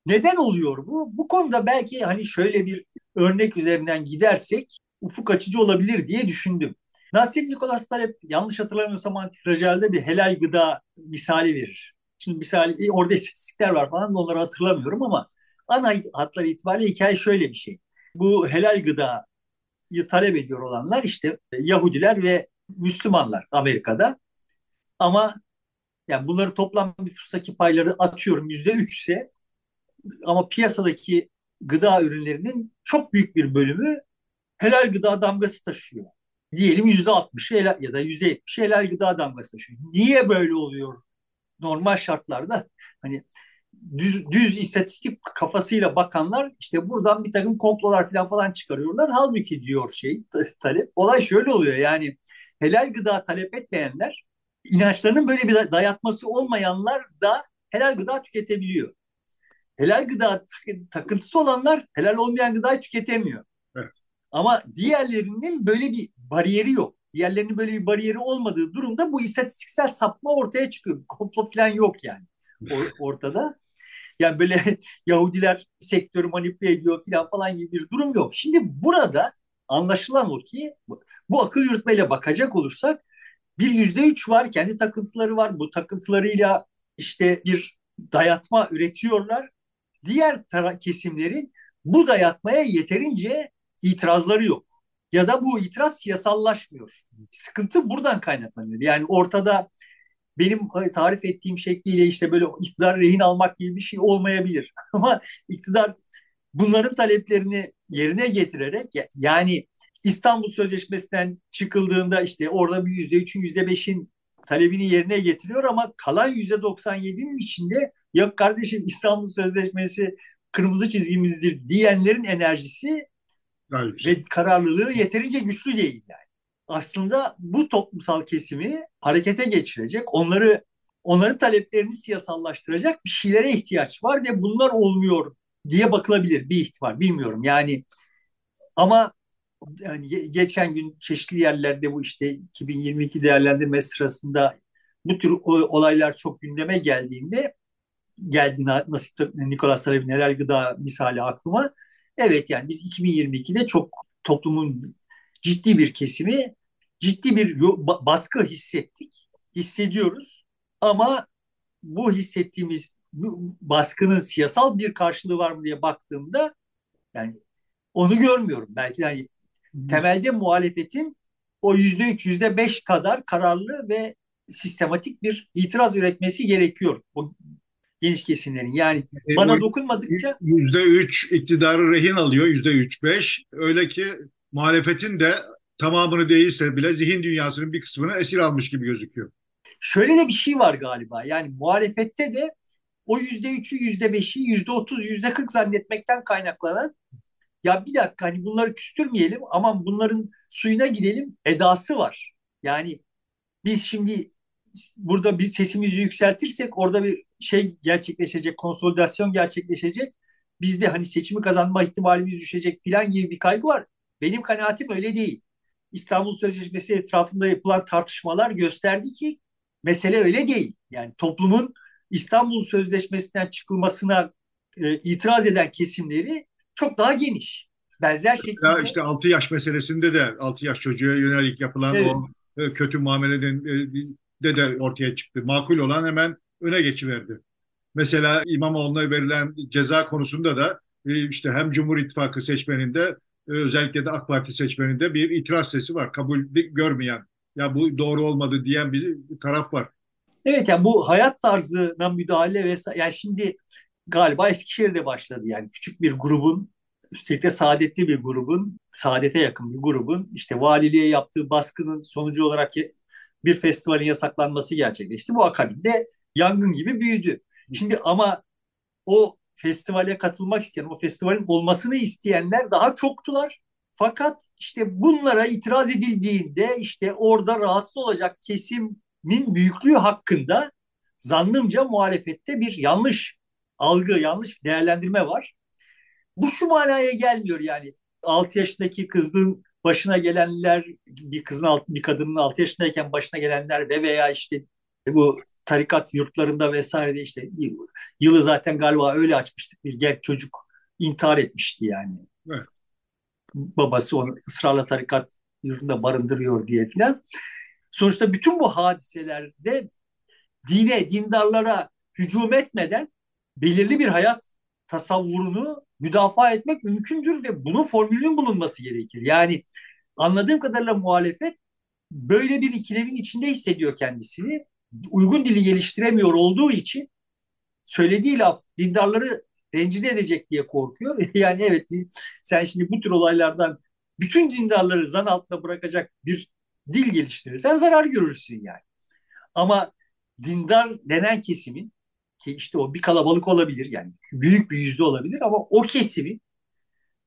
Neden oluyor bu? Bu konuda belki hani şöyle bir örnek üzerinden gidersek ufuk açıcı olabilir diye düşündüm. Nasip Nikolas Talep yanlış hatırlamıyorsam antifrajalde bir helal gıda misali verir. Şimdi misal orada istatistikler var falan onları hatırlamıyorum ama ana hatlar itibariyle hikaye şöyle bir şey. Bu helal gıdayı talep ediyor olanlar işte Yahudiler ve Müslümanlar Amerika'da. Ama yani bunları toplam nüfustaki payları atıyorum yüzde üçse ama piyasadaki gıda ürünlerinin çok büyük bir bölümü helal gıda damgası taşıyor. Diyelim yüzde altmışı ya da yüzde yetmişi helal gıda damgası taşıyor. Niye böyle oluyor? Normal şartlarda hani düz, düz istatistik kafasıyla bakanlar işte buradan bir takım komplolar falan falan çıkarıyorlar. Halbuki diyor şey talep. Olay şöyle oluyor yani helal gıda talep etmeyenler inançlarının böyle bir dayatması olmayanlar da helal gıda tüketebiliyor. Helal gıda takıntısı olanlar helal olmayan gıdayı tüketemiyor. Evet. Ama diğerlerinin böyle bir bariyeri yok. Diğerlerinin böyle bir bariyeri olmadığı durumda bu istatistiksel sapma ortaya çıkıyor. Komplo falan yok yani [laughs] ortada. Yani böyle [laughs] Yahudiler sektörü manipüle ediyor falan falan gibi bir durum yok. Şimdi burada anlaşılan o ki bu akıl yürütmeyle bakacak olursak bir yüzde üç var, kendi takıntıları var. Bu takıntılarıyla işte bir dayatma üretiyorlar. Diğer kesimlerin bu dayatmaya yeterince itirazları yok. Ya da bu itiraz siyasallaşmıyor. Sıkıntı buradan kaynaklanıyor. Yani ortada benim tarif ettiğim şekliyle işte böyle iktidar rehin almak gibi bir şey olmayabilir. [laughs] Ama iktidar bunların taleplerini yerine getirerek yani İstanbul Sözleşmesi'nden çıkıldığında işte orada bir yüzde üçün, yüzde beşin talebini yerine getiriyor ama kalan yüzde 97'nin içinde yok kardeşim İstanbul Sözleşmesi kırmızı çizgimizdir diyenlerin enerjisi Gayet. ve kararlılığı yeterince güçlü değil yani. Aslında bu toplumsal kesimi harekete geçirecek, onları onların taleplerini siyasallaştıracak bir şeylere ihtiyaç var ve bunlar olmuyor diye bakılabilir bir ihtimal bilmiyorum. Yani ama yani geçen gün çeşitli yerlerde bu işte 2022 değerlendirme sırasında bu tür olaylar çok gündeme geldiğinde geldi nasip Nikola Saray'ın helal gıda misali aklıma. Evet yani biz 2022'de çok toplumun ciddi bir kesimi ciddi bir baskı hissettik, hissediyoruz. Ama bu hissettiğimiz baskının siyasal bir karşılığı var mı diye baktığımda yani onu görmüyorum. Belki de hani temelde muhalefetin o yüzde üç, yüzde beş kadar kararlı ve sistematik bir itiraz üretmesi gerekiyor. O geniş kesimlerin. Yani e, bana dokunmadıkça... Yüzde üç iktidarı rehin alıyor, yüzde üç beş. Öyle ki muhalefetin de tamamını değilse bile zihin dünyasının bir kısmını esir almış gibi gözüküyor. Şöyle de bir şey var galiba. Yani muhalefette de o yüzde üçü, yüzde beşi, yüzde otuz, yüzde kırk zannetmekten kaynaklanan ya bir dakika hani bunları küstürmeyelim ama bunların suyuna gidelim edası var. Yani biz şimdi burada bir sesimizi yükseltirsek orada bir şey gerçekleşecek, konsolidasyon gerçekleşecek. Bizde hani seçimi kazanma ihtimalimiz düşecek filan gibi bir kaygı var. Benim kanaatim öyle değil. İstanbul Sözleşmesi etrafında yapılan tartışmalar gösterdi ki mesele öyle değil. Yani toplumun İstanbul Sözleşmesi'nden çıkılmasına e, itiraz eden kesimleri çok daha geniş. Benzer şekilde... Ya işte 6 yaş meselesinde de 6 yaş çocuğa yönelik yapılan evet. o e, kötü muameleden e, de de ortaya çıktı. Makul olan hemen öne geçiverdi. Mesela İmamoğlu'na verilen ceza konusunda da e, işte hem Cumhur İttifakı seçmeninde özellikle de AK Parti seçmeninde bir itiraz sesi var. Kabul görmeyen ya bu doğru olmadı diyen bir taraf var. Evet yani bu hayat tarzına müdahale vesaire yani şimdi galiba Eskişehir'de başladı yani küçük bir grubun üstelik de saadetli bir grubun saadete yakın bir grubun işte valiliğe yaptığı baskının sonucu olarak bir festivalin yasaklanması gerçekleşti. Bu akabinde yangın gibi büyüdü. Şimdi ama o festivale katılmak isteyen, o festivalin olmasını isteyenler daha çoktular. Fakat işte bunlara itiraz edildiğinde işte orada rahatsız olacak kesimin büyüklüğü hakkında zannımca muhalefette bir yanlış algı, yanlış değerlendirme var. Bu şu manaya gelmiyor yani 6 yaşındaki kızın başına gelenler, bir kızın alt, bir kadının 6 yaşındayken başına gelenler ve veya işte bu tarikat yurtlarında vesaire işte yılı zaten galiba öyle açmıştık. Bir genç çocuk intihar etmişti yani. Evet. Babası onu ısrarla tarikat yurtunda barındırıyor diye filan. Sonuçta bütün bu hadiselerde dine, dindarlara hücum etmeden belirli bir hayat tasavvurunu müdafaa etmek mümkündür ve bunun formülünün bulunması gerekir. Yani anladığım kadarıyla muhalefet böyle bir ikilemin içinde hissediyor kendisini. Uygun dili geliştiremiyor olduğu için söylediği laf dindarları rencide edecek diye korkuyor. [laughs] Yani evet sen şimdi bu tür olaylardan bütün dindarları zan altında bırakacak bir dil geliştirirsen zarar görürsün yani. Ama dindar denen kesimin ki işte o bir kalabalık olabilir yani büyük bir yüzde olabilir ama o kesimin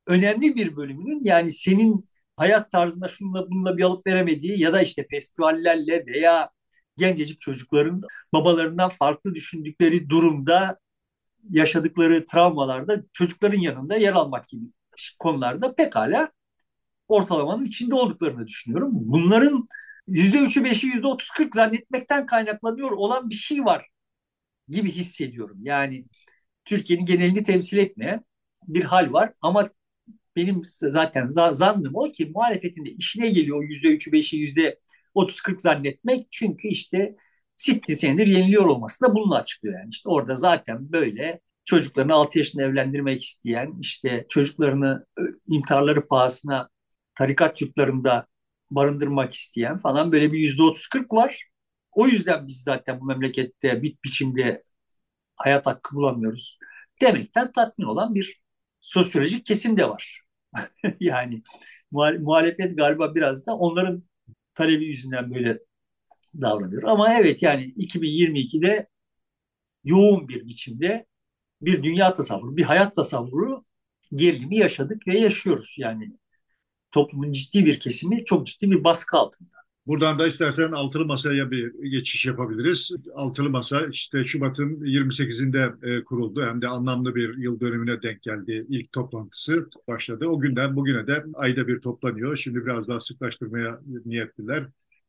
önemli bir bölümünün yani senin hayat tarzında şununla bununla bir alıp veremediği ya da işte festivallerle veya gencecik çocukların babalarından farklı düşündükleri durumda yaşadıkları travmalarda çocukların yanında yer almak gibi konularda pekala ortalamanın içinde olduklarını düşünüyorum. Bunların yüzde üçü beşi yüzde otuz kırk zannetmekten kaynaklanıyor olan bir şey var gibi hissediyorum. Yani Türkiye'nin genelini temsil etmeyen bir hal var ama benim zaten zannım o ki muhalefetinde işine geliyor yüzde üçü beşi yüzde otuz kırk zannetmek çünkü işte Sitti senedir yeniliyor olması da bununla açıklıyor yani. işte orada zaten böyle çocuklarını 6 yaşında evlendirmek isteyen, işte çocuklarını intiharları pahasına tarikat yurtlarında barındırmak isteyen falan böyle bir yüzde otuz kırk var. O yüzden biz zaten bu memlekette bit biçimde hayat hakkı bulamıyoruz. Demekten tatmin olan bir sosyolojik kesim de var. [laughs] yani muhalefet galiba biraz da onların talebi yüzünden böyle davranıyor. Ama evet yani 2022'de yoğun bir biçimde bir dünya tasavvuru, bir hayat tasavvuru gerilimi yaşadık ve yaşıyoruz. Yani toplumun ciddi bir kesimi çok ciddi bir baskı altında. Buradan da istersen altılı masaya bir geçiş yapabiliriz. Altılı masa işte Şubat'ın 28'inde e, kuruldu. Hem de anlamlı bir yıl dönümüne denk geldi. İlk toplantısı başladı. O günden bugüne de ayda bir toplanıyor. Şimdi biraz daha sıklaştırmaya niyetliler.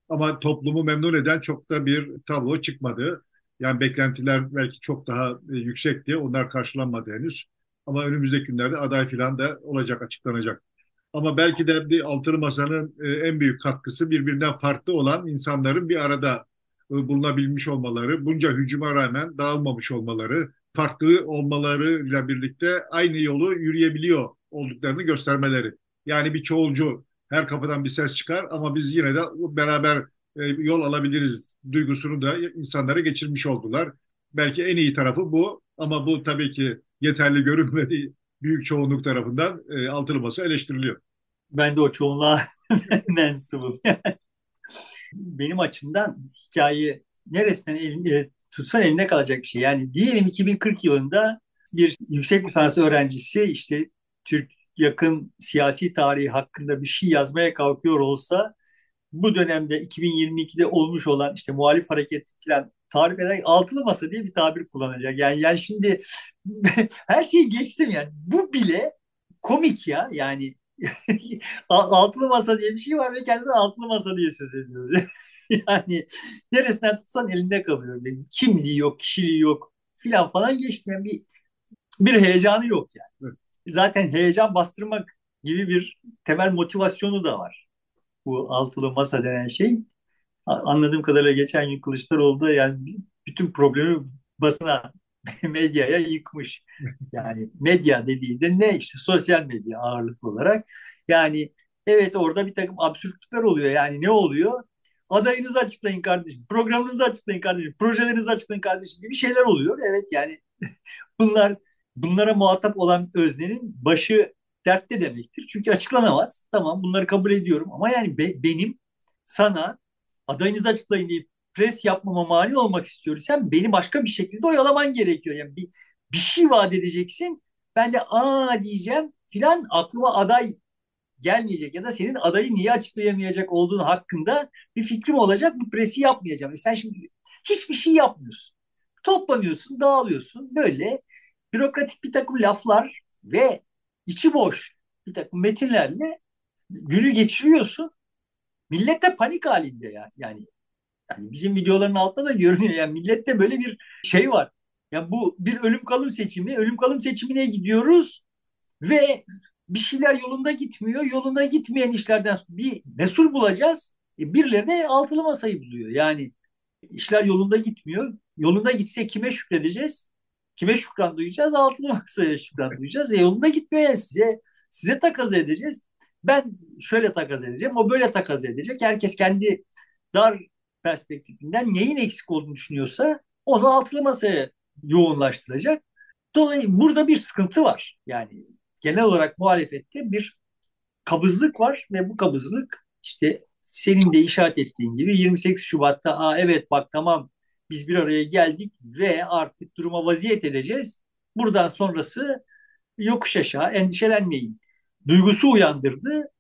Ama toplumu memnun eden çok da bir tablo çıkmadı. Yani beklentiler belki çok daha e, yüksekti. Onlar karşılanmadı henüz. Ama önümüzdeki günlerde aday filan da olacak, açıklanacak. Ama belki de bir altılı masanın e, en büyük katkısı birbirinden farklı olan insanların bir arada e, bulunabilmiş olmaları, bunca hücuma rağmen dağılmamış olmaları, farklı olmalarıyla birlikte aynı yolu yürüyebiliyor olduklarını göstermeleri. Yani bir çoğulcu her kafadan bir ses çıkar ama biz yine de beraber e, yol alabiliriz duygusunu da insanlara geçirmiş oldular. Belki en iyi tarafı bu ama bu tabii ki yeterli görünmedi büyük çoğunluk tarafından e, altılı masa eleştiriliyor. Ben de o çoğunluğa [laughs] mensubum. [laughs] Benim açımdan hikaye neresinden elini e, tutsan elinde kalacak bir şey. Yani diyelim 2040 yılında bir yüksek lisans öğrencisi işte Türk yakın siyasi tarihi hakkında bir şey yazmaya kalkıyor olsa bu dönemde 2022'de olmuş olan işte muhalif hareket falan tarif eden altılı masa diye bir tabir kullanacak. Yani yani şimdi [laughs] her şeyi geçtim yani. Bu bile komik ya. Yani [laughs] altılı masa diye bir şey var ve kendisi altılı masa diye söz ediyor. [laughs] yani neresinden tutsan elinde kalıyor. Yani kimliği yok, kişiliği yok filan falan geçtim. Yani bir, bir heyecanı yok yani. Zaten heyecan bastırmak gibi bir temel motivasyonu da var. Bu altılı masa denen şey. Anladığım kadarıyla geçen gün Kılıçdaroğlu da yani bütün problemi basına, [laughs] medyaya yıkmış. Yani medya dediği de ne işte sosyal medya ağırlıklı olarak. Yani evet orada bir takım absürtlükler oluyor. Yani ne oluyor? Adayınızı açıklayın kardeşim, programınızı açıklayın kardeşim, projelerinizi açıklayın kardeşim gibi şeyler oluyor. Evet yani [laughs] bunlar bunlara muhatap olan öznenin başı dertte demektir. Çünkü açıklanamaz. Tamam bunları kabul ediyorum ama yani be, benim sana adayınızı açıklayın deyip pres yapmama mani olmak istiyorsan beni başka bir şekilde oyalaman gerekiyor. Yani bir, bir şey vaat edeceksin. Ben de aa diyeceğim filan aklıma aday gelmeyecek ya da senin adayı niye açıklayamayacak olduğunu hakkında bir fikrim olacak. Bu presi yapmayacağım. E sen şimdi hiçbir şey yapmıyorsun. Toplanıyorsun, dağılıyorsun. Böyle bürokratik bir takım laflar ve içi boş bir takım metinlerle günü geçiriyorsun. Millet de panik halinde ya. Yani yani bizim videoların altında da görünüyor. Yani millette böyle bir şey var. Yani bu bir ölüm kalım seçimi. Ölüm kalım seçimine gidiyoruz ve bir şeyler yolunda gitmiyor. Yolunda gitmeyen işlerden bir mesul bulacağız. E, birileri de altılı masayı buluyor. Yani işler yolunda gitmiyor. Yolunda gitse kime şükredeceğiz? Kime şükran duyacağız? Altılı masaya şükran duyacağız. E yolunda gitmeye size size takas edeceğiz. Ben şöyle takas edeceğim, o böyle takas edecek. Herkes kendi dar perspektifinden neyin eksik olduğunu düşünüyorsa onu altılı masaya yoğunlaştıracak. Dolayısıyla burada bir sıkıntı var. Yani genel olarak muhalefette bir kabızlık var ve bu kabızlık işte senin de işaret ettiğin gibi 28 Şubat'ta Aa, evet bak tamam biz bir araya geldik ve artık duruma vaziyet edeceğiz. Buradan sonrası yokuş aşağı endişelenmeyin. Duygusu uyandırdı.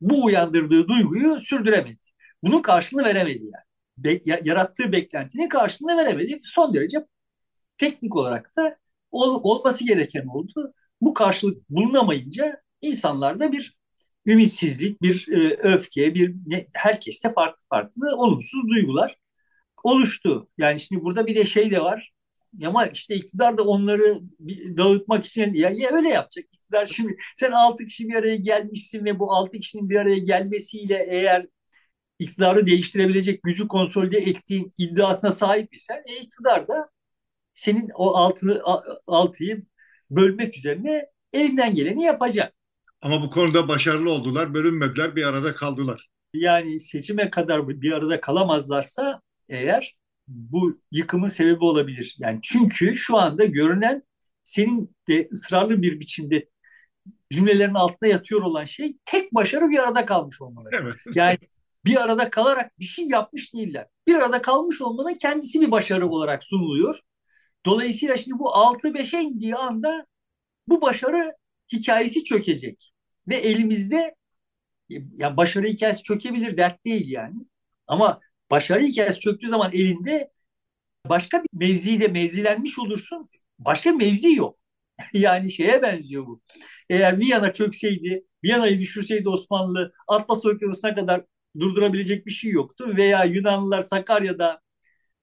Bu uyandırdığı duyguyu sürdüremedi. Bunun karşılığını veremedi yani. Be, yarattığı beklentinin karşılığını veremedi. Son derece teknik olarak da ol, olması gereken oldu. Bu karşılık bulunamayınca insanlarda bir ümitsizlik, bir e, öfke, bir ne, herkeste farklı farklı olumsuz duygular oluştu. Yani şimdi burada bir de şey de var. Ama işte iktidar da onları dağıtmak için ya, ya öyle yapacak. İktidar şimdi sen altı kişi bir araya gelmişsin ve bu altı kişinin bir araya gelmesiyle eğer iktidarı değiştirebilecek gücü konsolide ettiğin iddiasına sahip isen e, iktidar da senin o altı, altıyı bölmek üzerine elinden geleni yapacak. Ama bu konuda başarılı oldular, bölünmediler, bir arada kaldılar. Yani seçime kadar bir arada kalamazlarsa eğer bu yıkımın sebebi olabilir. Yani çünkü şu anda görünen senin de ısrarlı bir biçimde cümlelerin altında yatıyor olan şey tek başarı bir arada kalmış olmaları. Evet. Yani bir arada kalarak bir şey yapmış değiller. Bir arada kalmış olmanın kendisi bir başarı olarak sunuluyor. Dolayısıyla şimdi bu 6-5'e indiği anda bu başarı hikayesi çökecek. Ve elimizde ya başarı hikayesi çökebilir dert değil yani. Ama başarı hikayesi çöktüğü zaman elinde başka bir mevzide mevzilenmiş olursun. Başka mevzi yok. [laughs] yani şeye benziyor bu. Eğer Viyana çökseydi, Viyana'yı düşürseydi Osmanlı Atlas Okyanusu'na kadar durdurabilecek bir şey yoktu. Veya Yunanlılar Sakarya'da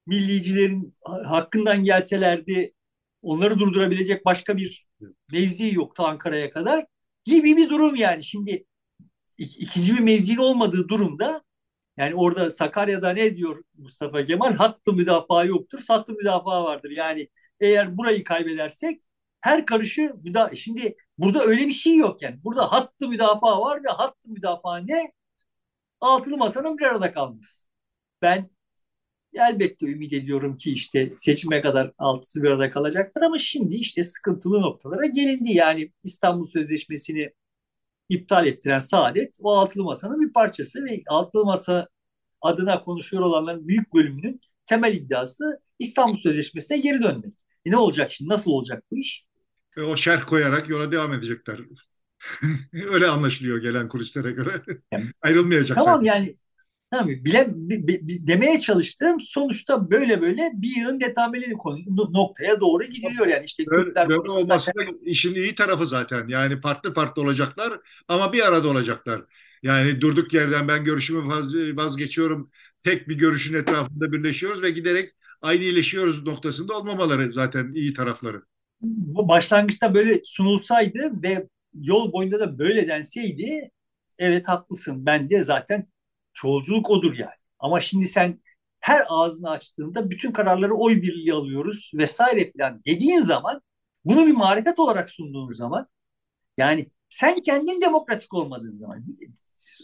millicilerin hakkından gelselerdi onları durdurabilecek başka bir mevzi yoktu Ankara'ya kadar gibi bir durum yani. Şimdi ikinci bir mevzinin olmadığı durumda yani orada Sakarya'da ne diyor Mustafa Kemal? Hattı müdafaa yoktur, sattı müdafaa vardır. Yani eğer burayı kaybedersek her karışı müdafaa... Şimdi burada öyle bir şey yok yani. Burada hattı müdafaa var ve hattı müdafaa ne? Altılı masanın bir arada kalması. Ben elbette ümit ediyorum ki işte seçime kadar altısı bir arada kalacaktır ama şimdi işte sıkıntılı noktalara gelindi. Yani İstanbul Sözleşmesi'ni iptal ettiren Saadet o altılı masanın bir parçası ve altılı masa adına konuşuyor olanların büyük bölümünün temel iddiası İstanbul Sözleşmesi'ne geri dönmek. E ne olacak şimdi? Nasıl olacak bu iş? E o şerh koyarak yola devam edecekler. [laughs] Öyle anlaşılıyor gelen kulislere göre. Yani, Ayrılmayacaklar. Tamam yani Tamam, bile, bi, bi, demeye çalıştığım sonuçta böyle böyle bir yığın detameli noktaya doğru gidiliyor yani. İşte böyle, Kürtler böyle olması da işin iyi tarafı zaten. Yani farklı farklı olacaklar ama bir arada olacaklar. Yani durduk yerden ben görüşümü vazgeçiyorum. Tek bir görüşün etrafında birleşiyoruz ve giderek aynı iyileşiyoruz noktasında olmamaları zaten iyi tarafları. Bu başlangıçta böyle sunulsaydı ve yol boyunda da böyle denseydi evet haklısın. Ben de zaten Çoğulculuk odur yani. Ama şimdi sen her ağzını açtığında bütün kararları oy birliği alıyoruz vesaire filan dediğin zaman bunu bir marifet olarak sunduğun zaman yani sen kendin demokratik olmadığın zaman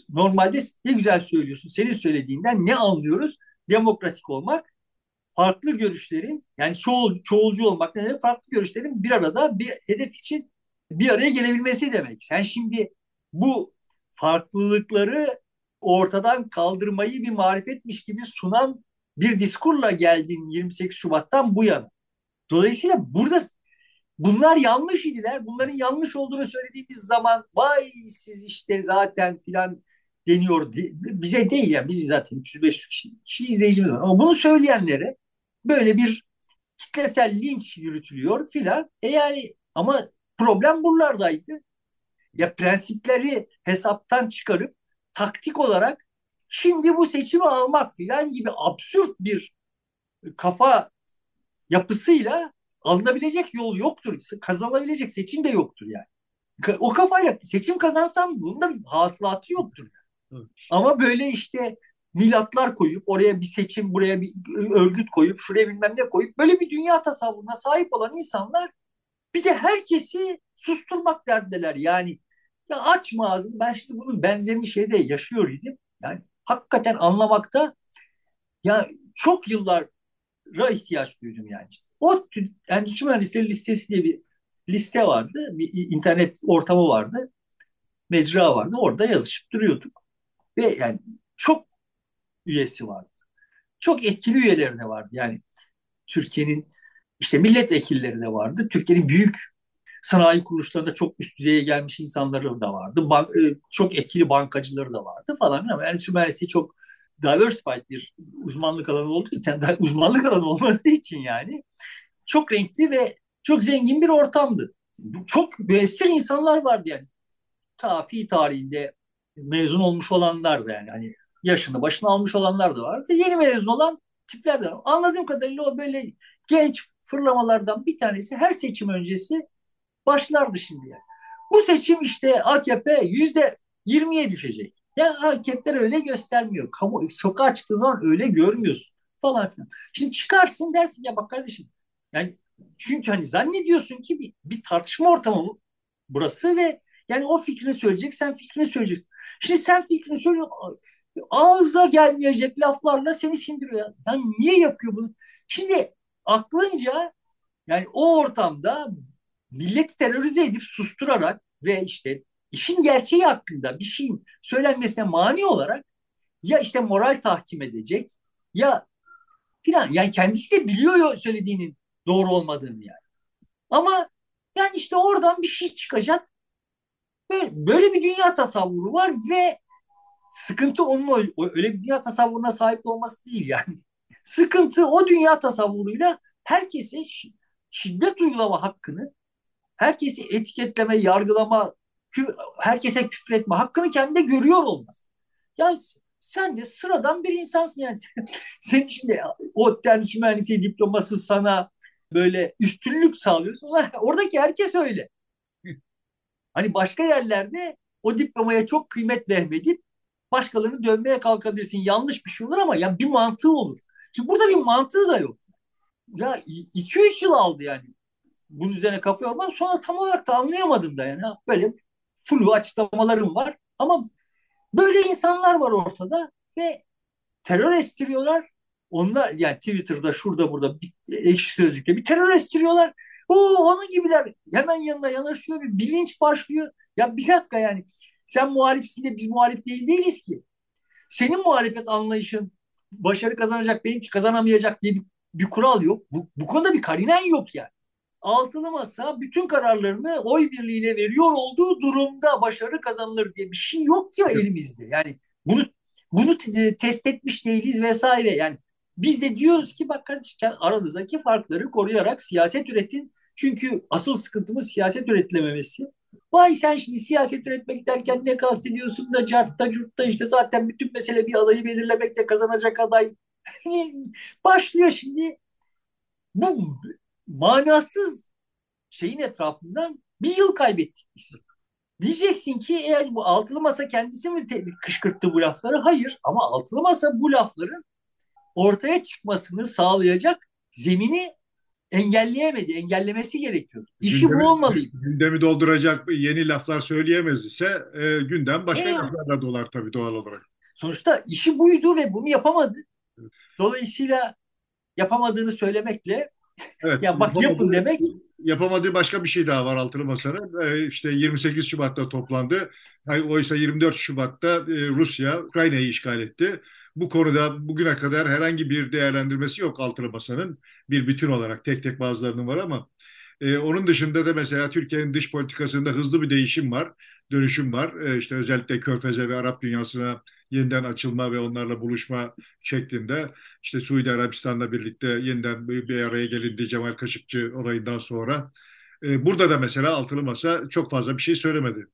normalde ne güzel söylüyorsun. Senin söylediğinden ne anlıyoruz? Demokratik olmak farklı görüşlerin yani çoğul, çoğulcu olmak ne demek? Farklı görüşlerin bir arada bir hedef için bir araya gelebilmesi demek. Sen şimdi bu farklılıkları ortadan kaldırmayı bir marifetmiş gibi sunan bir diskurla geldin 28 Şubat'tan bu yana. Dolayısıyla burada bunlar yanlış idiler. Bunların yanlış olduğunu söylediğimiz zaman vay siz işte zaten filan deniyor. Bize değil yani bizim zaten 300-500 kişi, kişi izleyicimiz var. Ama bunu söyleyenlere böyle bir kitlesel linç yürütülüyor filan. E yani ama problem buralardaydı. Ya prensipleri hesaptan çıkarıp taktik olarak şimdi bu seçimi almak filan gibi absürt bir kafa yapısıyla alınabilecek yol yoktur. Kazanabilecek seçim de yoktur yani. O kafayla seçim kazansam bunda bir hasılatı yoktur. Yani. Ama böyle işte milatlar koyup oraya bir seçim, buraya bir örgüt koyup, şuraya bilmem ne koyup böyle bir dünya tasavvuruna sahip olan insanlar bir de herkesi susturmak derdiler. Yani ya açma ağzını. Ben şimdi bunun benzerini şeyde yaşıyor idim. Yani hakikaten anlamakta ya çok yıllara ihtiyaç duydum yani. O endüstri mühendisleri listesi diye bir liste vardı. Bir internet ortamı vardı. Mecra vardı. Orada yazışıp duruyorduk. Ve yani çok üyesi vardı. Çok etkili üyeleri de vardı. Yani Türkiye'nin işte milletvekilleri de vardı. Türkiye'nin büyük sanayi kuruluşlarında çok üst düzeye gelmiş insanları da vardı. Bank, e, çok etkili bankacıları da vardı falan. Ama endüstri mühendisliği çok diversified bir uzmanlık alanı olduğu için, [laughs] uzmanlık alanı olmadığı için yani çok renkli ve çok zengin bir ortamdı. Çok müessir insanlar vardı yani. Tafi tarihinde mezun olmuş olanlar da yani hani yaşını başına almış olanlar da vardı. Yeni mezun olan tipler de var. Anladığım kadarıyla o böyle genç fırlamalardan bir tanesi her seçim öncesi başlardı şimdi yani. Bu seçim işte AKP yüzde 20'ye düşecek. Ya anketler öyle göstermiyor. Kamu sokağa çıktığı zaman öyle görmüyorsun falan filan. Şimdi çıkarsın dersin ya bak kardeşim yani çünkü hani zannediyorsun ki bir, bir tartışma ortamı burası ve yani o fikrini söyleyecek, sen fikrini söyleyeceksin. Şimdi sen fikrini söylüyorsun, ağza gelmeyecek laflarla seni sindiriyor. Ya. Yani niye yapıyor bunu? Şimdi aklınca yani o ortamda milleti terörize edip susturarak ve işte işin gerçeği hakkında bir şeyin söylenmesine mani olarak ya işte moral tahkim edecek ya filan yani kendisi de biliyor söylediğinin doğru olmadığını yani. Ama yani işte oradan bir şey çıkacak. Böyle, böyle bir dünya tasavvuru var ve sıkıntı onun öyle, öyle bir dünya tasavvuruna sahip olması değil yani. Sıkıntı o dünya tasavvuruyla herkese şiddet uygulama hakkını herkesi etiketleme, yargılama, kü herkese küfretme hakkını kendinde görüyor olmaz. Yani sen de sıradan bir insansın yani. [laughs] Senin şimdi o tercih mühendisliği diploması sana böyle üstünlük sağlıyorsun. Oradaki herkes öyle. Hani başka yerlerde o diplomaya çok kıymet vermedip başkalarını dövmeye kalkabilirsin. Yanlış bir şey olur ama ya bir mantığı olur. Şimdi burada bir mantığı da yok. Ya 2-3 yıl aldı yani bunun üzerine kafa yormam. Sonra tam olarak da anlayamadım da yani. Böyle flu açıklamalarım var. Ama böyle insanlar var ortada ve terör estiriyorlar. Onlar yani Twitter'da şurada burada bir, ekşi sözlükte bir terör estiriyorlar. O onun gibiler hemen yanına yanaşıyor bir bilinç başlıyor. Ya bir dakika yani sen muhalifsin de biz muhalif değil değiliz ki. Senin muhalefet anlayışın başarı kazanacak benimki kazanamayacak diye bir bir kural yok. Bu, bu konuda bir karinen yok yani. Altılı masa bütün kararlarını oy birliğiyle veriyor olduğu durumda başarı kazanılır diye bir şey yok ya elimizde. Yani bunu bunu test etmiş değiliz vesaire. Yani biz de diyoruz ki bak kardeşim aranızdaki farkları koruyarak siyaset üretin. Çünkü asıl sıkıntımız siyaset üretilememesi. Vay sen şimdi siyaset üretmek derken ne kastediyorsun da cartta curtta işte zaten bütün mesele bir adayı belirlemekte kazanacak aday. [laughs] Başlıyor şimdi bu manasız şeyin etrafından bir yıl kaybettik biz. Diyeceksin ki eğer bu altılı masa kendisi mi kışkırttı bu lafları? Hayır ama altılı masa bu lafların ortaya çıkmasını sağlayacak zemini engelleyemedi. Engellemesi gerekiyordu. İşi gündemi, bu olmalıydı. Gündemi dolduracak yeni laflar söyleyemez ise e, gündem başka e, laflarla dolar tabii doğal olarak. Sonuçta işi buydu ve bunu yapamadı. Dolayısıyla yapamadığını söylemekle evet, ya bak yapın demek yapamadığı başka bir şey daha var altılı masanın. E, işte 28 Şubat'ta toplandı. Oysa 24 Şubat'ta e, Rusya Ukrayna'yı işgal etti. Bu konuda bugüne kadar herhangi bir değerlendirmesi yok altılı masanın. Bir bütün olarak tek tek bazılarının var ama e, onun dışında da mesela Türkiye'nin dış politikasında hızlı bir değişim var, dönüşüm var. E, işte özellikle Körfez'e ve Arap dünyasına yeniden açılma ve onlarla buluşma şeklinde. İşte Suudi Arabistan'la birlikte yeniden bir araya gelindi Cemal Kaşıkçı olayından sonra. E, burada da mesela altılı masa çok fazla bir şey söylemedi.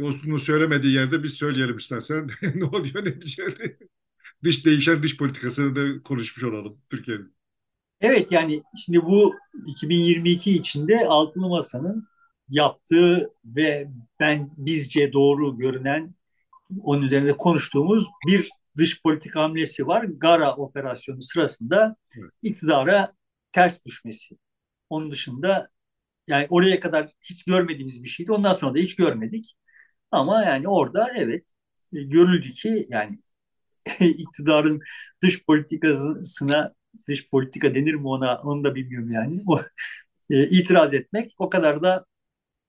Osman'ın söylemediği yerde biz söyleyelim istersen. [laughs] ne oluyor ne diyeceğiz? dış değişen dış politikasını da konuşmuş olalım Türkiye'nin. Evet yani şimdi bu 2022 içinde Altılı Masa'nın yaptığı ve ben bizce doğru görünen onun üzerinde konuştuğumuz bir dış politika hamlesi var. Gara operasyonu sırasında iktidara ters düşmesi. Onun dışında yani oraya kadar hiç görmediğimiz bir şeydi. Ondan sonra da hiç görmedik. Ama yani orada evet e, görüldü ki yani [laughs] iktidarın dış politikasına dış politika denir mi ona onu da bilmiyorum yani. O, e, itiraz etmek o kadar da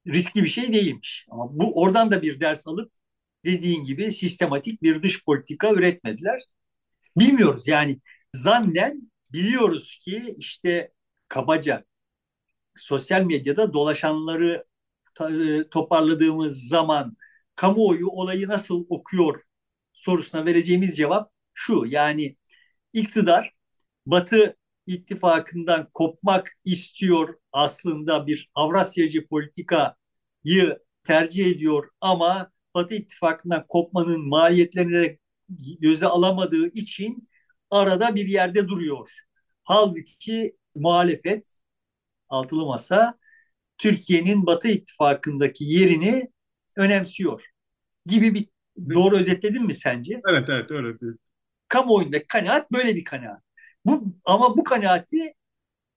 riskli bir şey değilmiş. Ama bu oradan da bir ders alıp dediğin gibi sistematik bir dış politika üretmediler. Bilmiyoruz yani zannen biliyoruz ki işte kabaca sosyal medyada dolaşanları e, toparladığımız zaman kamuoyu olayı nasıl okuyor sorusuna vereceğimiz cevap şu. Yani iktidar Batı ittifakından kopmak istiyor aslında bir Avrasyacı politikayı tercih ediyor ama Batı ittifakından kopmanın maliyetlerini de göze alamadığı için arada bir yerde duruyor. Halbuki muhalefet altılı masa Türkiye'nin Batı ittifakındaki yerini önemsiyor gibi bir doğru özetledin mi sence? Evet evet öyle bir. Kamuoyundaki kanaat böyle bir kanaat. Bu ama bu kanaati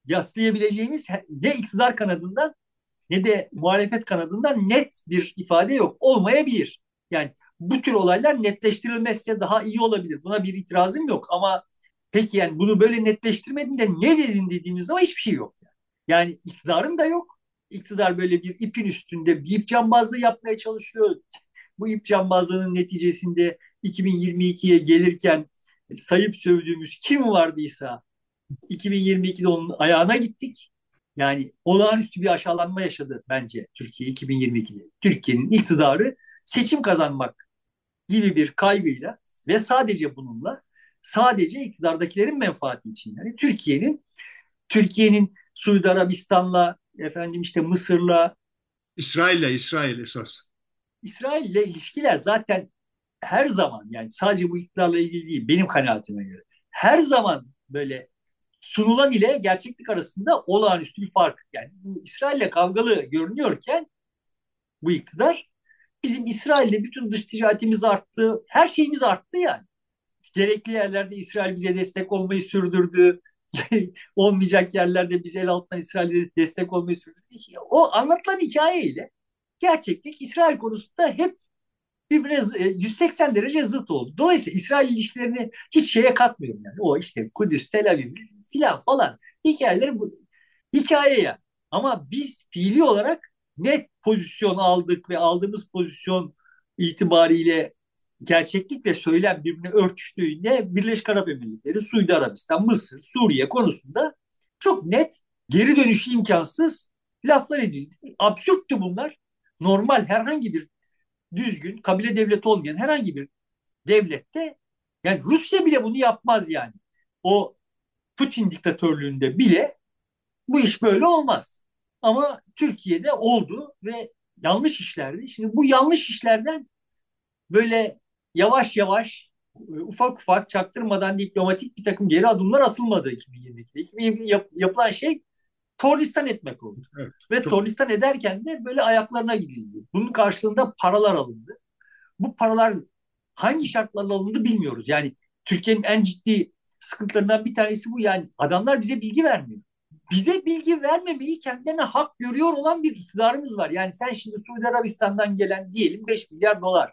yaslayabileceğimiz ne iktidar kanadından ne de muhalefet kanadından net bir ifade yok. Olmayabilir. Yani bu tür olaylar netleştirilmezse daha iyi olabilir. Buna bir itirazım yok ama peki yani bunu böyle netleştirmedin de ne dedin dediğimiz zaman hiçbir şey yok. Yani, yani iktidarın da yok. İktidar böyle bir ipin üstünde bir ip cambazlığı yapmaya çalışıyor. Bu ip cambazlığının neticesinde 2022'ye gelirken sayıp sövdüğümüz kim vardıysa 2022'de onun ayağına gittik. Yani olağanüstü bir aşağılanma yaşadı bence Türkiye 2022'de. Türkiye'nin iktidarı seçim kazanmak gibi bir kaygıyla ve sadece bununla sadece iktidardakilerin menfaati için yani Türkiye'nin Türkiye'nin Suudi Arabistan'la efendim işte Mısır'la İsrail'le İsrail esas. İsrail'le ilişkiler zaten her zaman yani sadece bu iktidarla ilgili değil benim kanaatime göre her zaman böyle sunulan ile gerçeklik arasında olağanüstü bir fark. Yani bu İsrail'le kavgalı görünüyorken bu iktidar bizim İsrail'le bütün dış ticaretimiz arttı. Her şeyimiz arttı yani. Gerekli yerlerde İsrail bize destek olmayı sürdürdü. [laughs] Olmayacak yerlerde biz el altından İsrail'e destek olmayı sürdürdü. O anlatılan hikayeyle gerçeklik İsrail konusunda hep birbirine 180 e, derece zıt oldu. Dolayısıyla İsrail ilişkilerini hiç şeye katmıyorum yani. O işte Kudüs, Tel Aviv filan falan hikayeleri bu hikaye ya. Ama biz fiili olarak net pozisyon aldık ve aldığımız pozisyon itibariyle gerçeklikle söylem birbirine örtüştüğünde Birleşik Arap Emirlikleri, Suudi Arabistan, Mısır, Suriye konusunda çok net geri dönüşü imkansız laflar edildi. Absürttü bunlar. Normal herhangi bir düzgün kabile devleti olmayan herhangi bir devlette yani Rusya bile bunu yapmaz yani. O Putin diktatörlüğünde bile bu iş böyle olmaz. Ama Türkiye'de oldu ve yanlış işlerdi. Şimdi bu yanlış işlerden böyle yavaş yavaş e, ufak ufak çaktırmadan diplomatik bir takım geri adımlar atılmadı 2022'de. 2020 yap, yapılan şey tornistan etmek oldu. Evet, Ve tornistan ederken de böyle ayaklarına gidildi. Bunun karşılığında paralar alındı. Bu paralar hangi şartlarla alındı bilmiyoruz. Yani Türkiye'nin en ciddi sıkıntılarından bir tanesi bu. Yani adamlar bize bilgi vermiyor. Bize bilgi vermemeyi kendilerine hak görüyor olan bir iktidarımız var. Yani sen şimdi Suudi Arabistan'dan gelen diyelim 5 milyar dolar.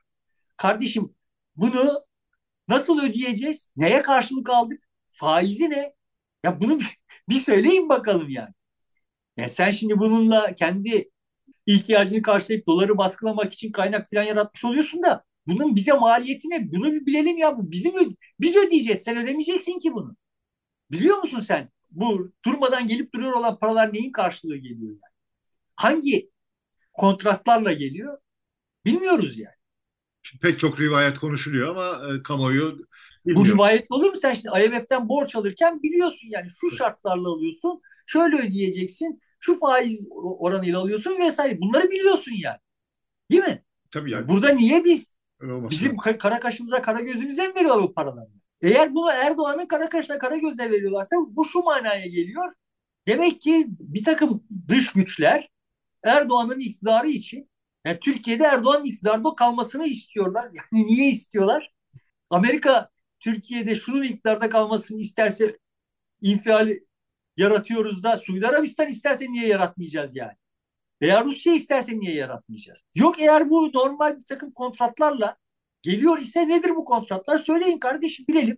Kardeşim bunu nasıl ödeyeceğiz? Neye karşılık aldık? Faizi ne? Ya bunu [laughs] bir söyleyin bakalım yani. Ya sen şimdi bununla kendi ihtiyacını karşılayıp doları baskılamak için kaynak falan yaratmış oluyorsun da bunun bize maliyeti ne? Bunu bir bilelim ya. Bu bizim biz ödeyeceğiz. Sen ödemeyeceksin ki bunu. Biliyor musun sen? Bu durmadan gelip duruyor olan paralar neyin karşılığı geliyor yani? Hangi kontratlarla geliyor? Bilmiyoruz yani. Pek çok rivayet konuşuluyor ama e, kamuoyu bilmiyor. Bu rivayet olur mu? Sen şimdi IMF'den borç alırken biliyorsun yani şu şartlarla alıyorsun, şöyle ödeyeceksin, şu faiz oranıyla alıyorsun vesaire. Bunları biliyorsun yani. Değil mi? Tabii yani. Burada niye biz bizim kara kaşımıza, kara gözümüze mi veriyorlar bu paraları? Eğer bunu Erdoğan'ın kara kaşına, kara gözüne veriyorlarsa bu şu manaya geliyor. Demek ki bir takım dış güçler Erdoğan'ın iktidarı için yani Türkiye'de Erdoğan'ın iktidarda kalmasını istiyorlar. [laughs] Yani niye istiyorlar? Amerika Türkiye'de şunun iktidarda kalmasını isterse infial yaratıyoruz da Suudi Arabistan isterse niye yaratmayacağız yani? Veya Rusya isterse niye yaratmayacağız? Yok eğer bu normal bir takım kontratlarla geliyor ise nedir bu kontratlar? Söyleyin kardeşim bilelim.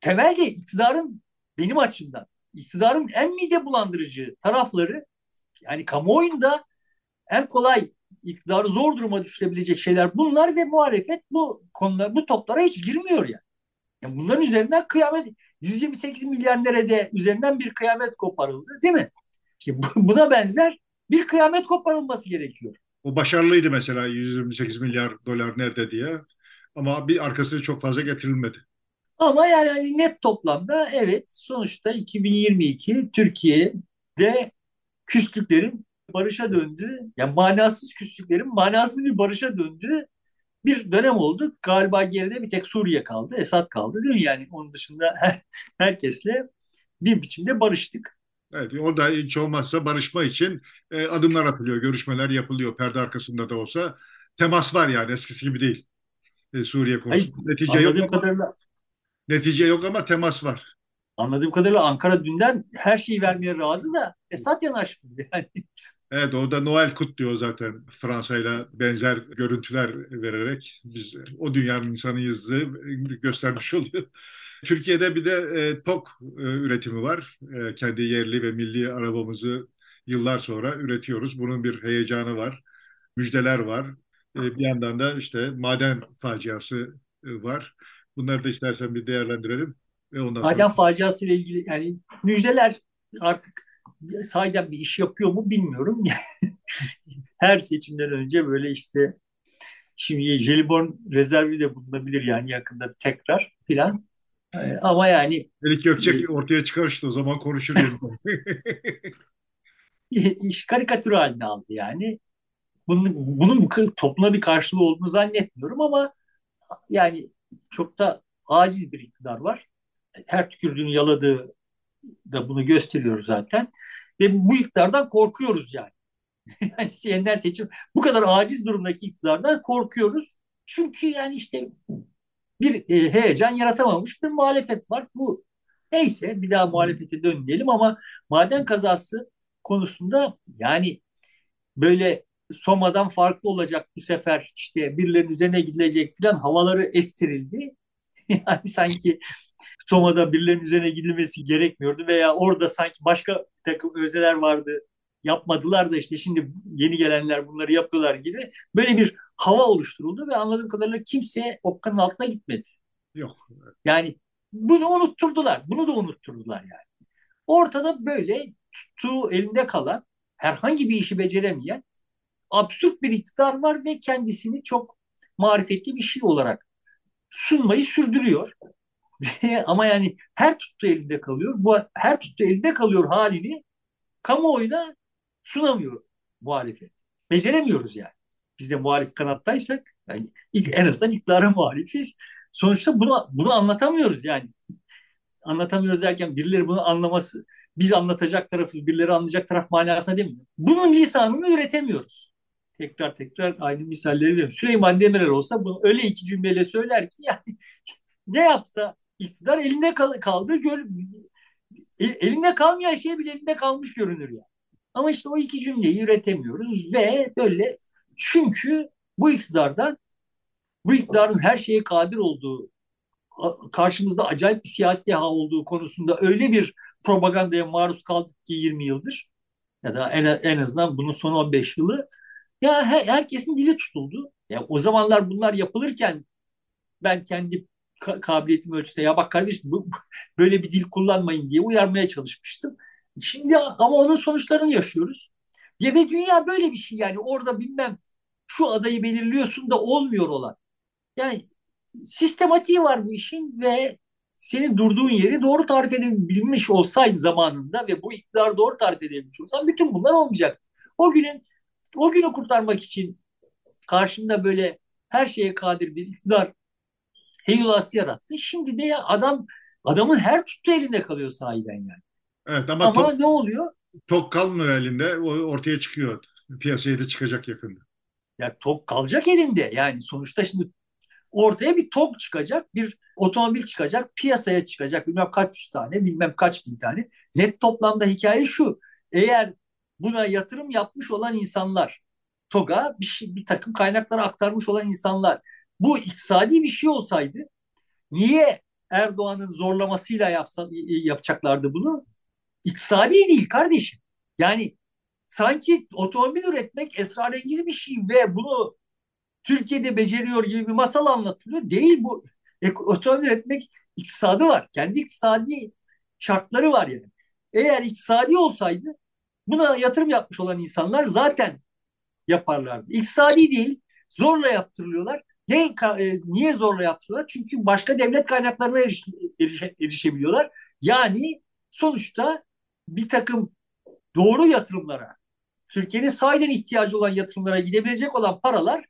Temelde iktidarın benim açımdan iktidarın en mide bulandırıcı tarafları yani kamuoyunda en kolay iktidarı zor duruma düşürebilecek şeyler bunlar ve muhalefet bu konular bu toplara hiç girmiyor yani. yani bunların üzerinden kıyamet 128 milyar nerede üzerinden bir kıyamet koparıldı değil mi? Ki buna benzer bir kıyamet koparılması gerekiyor. O başarılıydı mesela 128 milyar dolar nerede diye. Ama bir arkasını çok fazla getirilmedi. Ama yani hani net toplamda evet sonuçta 2022 Türkiye'de küslüklerin barışa döndü. Yani manasız küslüklerin manasız bir barışa döndü bir dönem oldu. Galiba geride bir tek Suriye kaldı, Esad kaldı değil mi? Yani onun dışında her, herkesle bir biçimde barıştık. Evet, orada hiç olmazsa barışma için e, adımlar atılıyor, görüşmeler yapılıyor perde arkasında da olsa. Temas var yani eskisi gibi değil. E, Suriye konusunda. netice yok ama, kadarıyla, netice yok ama temas var. Anladığım kadarıyla Ankara dünden her şeyi vermeye razı da Esad yanaşmıyor yani. [laughs] Evet orada Noel kutluyor zaten Fransa ile benzer görüntüler vererek biz o dünyanın insanıyız göstermiş oluyor. Türkiye'de bir de e, TOK e, üretimi var. E, kendi yerli ve milli arabamızı yıllar sonra üretiyoruz. Bunun bir heyecanı var, müjdeler var. E, bir yandan da işte maden faciası e, var. Bunları da istersen bir değerlendirelim. Ve ondan maden sonra... faciası ile ilgili yani müjdeler artık sahiden bir iş yapıyor mu bilmiyorum. [laughs] Her seçimden önce böyle işte şimdi jelibon rezervi de bulunabilir yani yakında tekrar filan. Ee, ama yani Melik Gökçek e, ortaya çıkar işte o zaman konuşur. [laughs] iş karikatür haline aldı yani. Bunun, bunun bu topluma bir karşılığı olduğunu zannetmiyorum ama yani çok da aciz bir iktidar var. Her tükürdüğünü yaladığı da bunu gösteriyor zaten. Ve bu iktidardan korkuyoruz yani. [laughs] yani yeniden seçim bu kadar aciz durumdaki iktidardan korkuyoruz. Çünkü yani işte bir e, heyecan yaratamamış bir muhalefet var. Bu neyse bir daha muhalefete dönmeyelim ama maden kazası konusunda yani böyle Soma'dan farklı olacak bu sefer işte birilerinin üzerine gidilecek falan havaları estirildi. [laughs] yani sanki Soma'da birilerinin üzerine gidilmesi gerekmiyordu veya orada sanki başka takım özeler vardı yapmadılar da işte şimdi yeni gelenler bunları yapıyorlar gibi böyle bir hava oluşturuldu ve anladığım kadarıyla kimse okkanın altına gitmedi. Yok. Yani bunu unutturdular. Bunu da unutturdular yani. Ortada böyle tuttuğu elinde kalan herhangi bir işi beceremeyen absürt bir iktidar var ve kendisini çok marifetli bir şey olarak sunmayı sürdürüyor. [laughs] Ama yani her tuttuğu elinde kalıyor. Bu her tuttuğu elinde kalıyor halini kamuoyuna sunamıyor muhalefet. Beceremiyoruz yani. Biz de muhalif kanattaysak yani ilk, en azından iktidara muhalifiz. Sonuçta bunu bunu anlatamıyoruz yani. Anlatamıyoruz derken birileri bunu anlaması, biz anlatacak tarafız, birileri anlayacak taraf manasına mi? Bunun lisanını üretemiyoruz. Tekrar tekrar aynı misalleri veriyorum. Süleyman Demirel olsa bunu öyle iki cümleyle söyler ki yani ne yapsa iktidar elinde kal kaldı gör elinde kalmayan şey bile elinde kalmış görünür ya. Yani. Ama işte o iki cümleyi üretemiyoruz ve böyle çünkü bu iktidardan bu iktidarın her şeye kadir olduğu karşımızda acayip bir siyasi deha olduğu konusunda öyle bir propagandaya maruz kaldık ki 20 yıldır ya da en, en azından bunun son 15 yılı ya her, herkesin dili tutuldu. Ya o zamanlar bunlar yapılırken ben kendi kabiliyetim ölçüsünde ya bak kardeşim bu, böyle bir dil kullanmayın diye uyarmaya çalışmıştım. Şimdi ama onun sonuçlarını yaşıyoruz. Ya ve dünya böyle bir şey yani orada bilmem şu adayı belirliyorsun da olmuyor olan. Yani sistematiği var bu işin ve senin durduğun yeri doğru tarif edebilmiş olsaydı zamanında ve bu iktidar doğru tarif edebilmiş olsan bütün bunlar olmayacak. O günün o günü kurtarmak için karşında böyle her şeye kadir bir iktidar heyulası yarattı. Şimdi de ya adam adamın her tuttuğu elinde kalıyor sahiden yani. Evet ama, ama tok, ne oluyor? Tok kalmıyor elinde. O ortaya çıkıyor. Piyasaya da çıkacak yakında. Ya tok kalacak elinde. Yani sonuçta şimdi ortaya bir tok çıkacak, bir otomobil çıkacak, piyasaya çıkacak bilmem kaç yüz tane, bilmem kaç bin tane. Net toplamda hikaye şu. Eğer buna yatırım yapmış olan insanlar, TOG'a bir, şey, bir takım kaynakları aktarmış olan insanlar bu iktisadi bir şey olsaydı niye Erdoğan'ın zorlamasıyla yapsa, yapacaklardı bunu? İktisadi değil kardeşim. Yani sanki otomobil üretmek esrarengiz bir şey ve bunu Türkiye'de beceriyor gibi bir masal anlatılıyor. Değil bu. Otomobil üretmek iktisadı var. Kendi iktisadi şartları var yani. Eğer iktisadi olsaydı buna yatırım yapmış olan insanlar zaten yaparlardı. İktisadi değil, zorla yaptırılıyorlar. Ne, e, niye zorla yaptırıyorlar? Çünkü başka devlet kaynaklarına eriş, erişe, erişebiliyorlar. Yani sonuçta bir takım doğru yatırımlara, Türkiye'nin sahiden ihtiyacı olan yatırımlara gidebilecek olan paralar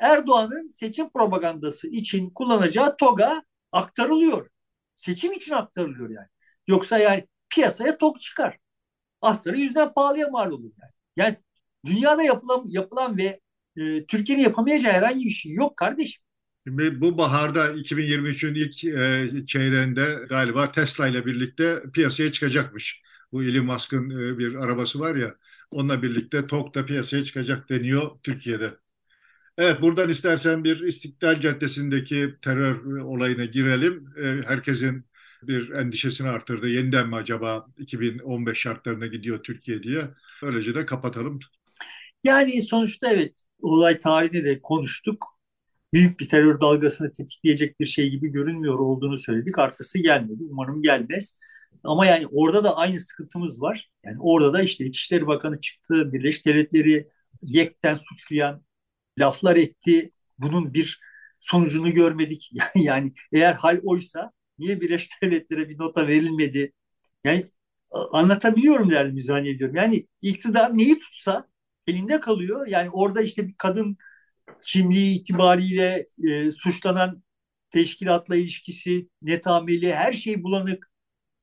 Erdoğan'ın seçim propagandası için kullanacağı TOG'a aktarılıyor. Seçim için aktarılıyor yani. Yoksa yani piyasaya TOG çıkar. Asları yüzden pahalıya mal olur yani. Yani dünyada yapılan, yapılan ve e, Türkiye'nin yapamayacağı herhangi bir şey yok kardeşim. Şimdi bu baharda 2023'ün ilk e, çeyreğinde galiba Tesla ile birlikte piyasaya çıkacakmış. Bu Elon Musk'ın e, bir arabası var ya onunla birlikte TOG da piyasaya çıkacak deniyor Türkiye'de. Evet buradan istersen bir İstiklal Caddesi'ndeki terör olayına girelim. E, herkesin bir endişesini arttırdı. Yeniden mi acaba 2015 şartlarına gidiyor Türkiye diye. Böylece de kapatalım. Yani sonuçta evet olay tarihinde de konuştuk. Büyük bir terör dalgasını tetikleyecek bir şey gibi görünmüyor olduğunu söyledik. Arkası gelmedi. Umarım gelmez. Ama yani orada da aynı sıkıntımız var. Yani orada da işte İçişleri Bakanı çıktı, Birleşik Devletleri yekten suçlayan laflar etti. Bunun bir sonucunu görmedik. [laughs] Yani eğer hal oysa niye Birleşik [laughs] Devletlere bir nota verilmedi? Yani anlatabiliyorum derdim zannediyorum. Yani iktidar neyi tutsa elinde kalıyor. Yani orada işte bir kadın kimliği itibariyle e, suçlanan teşkilatla ilişkisi, netameli, her şey bulanık.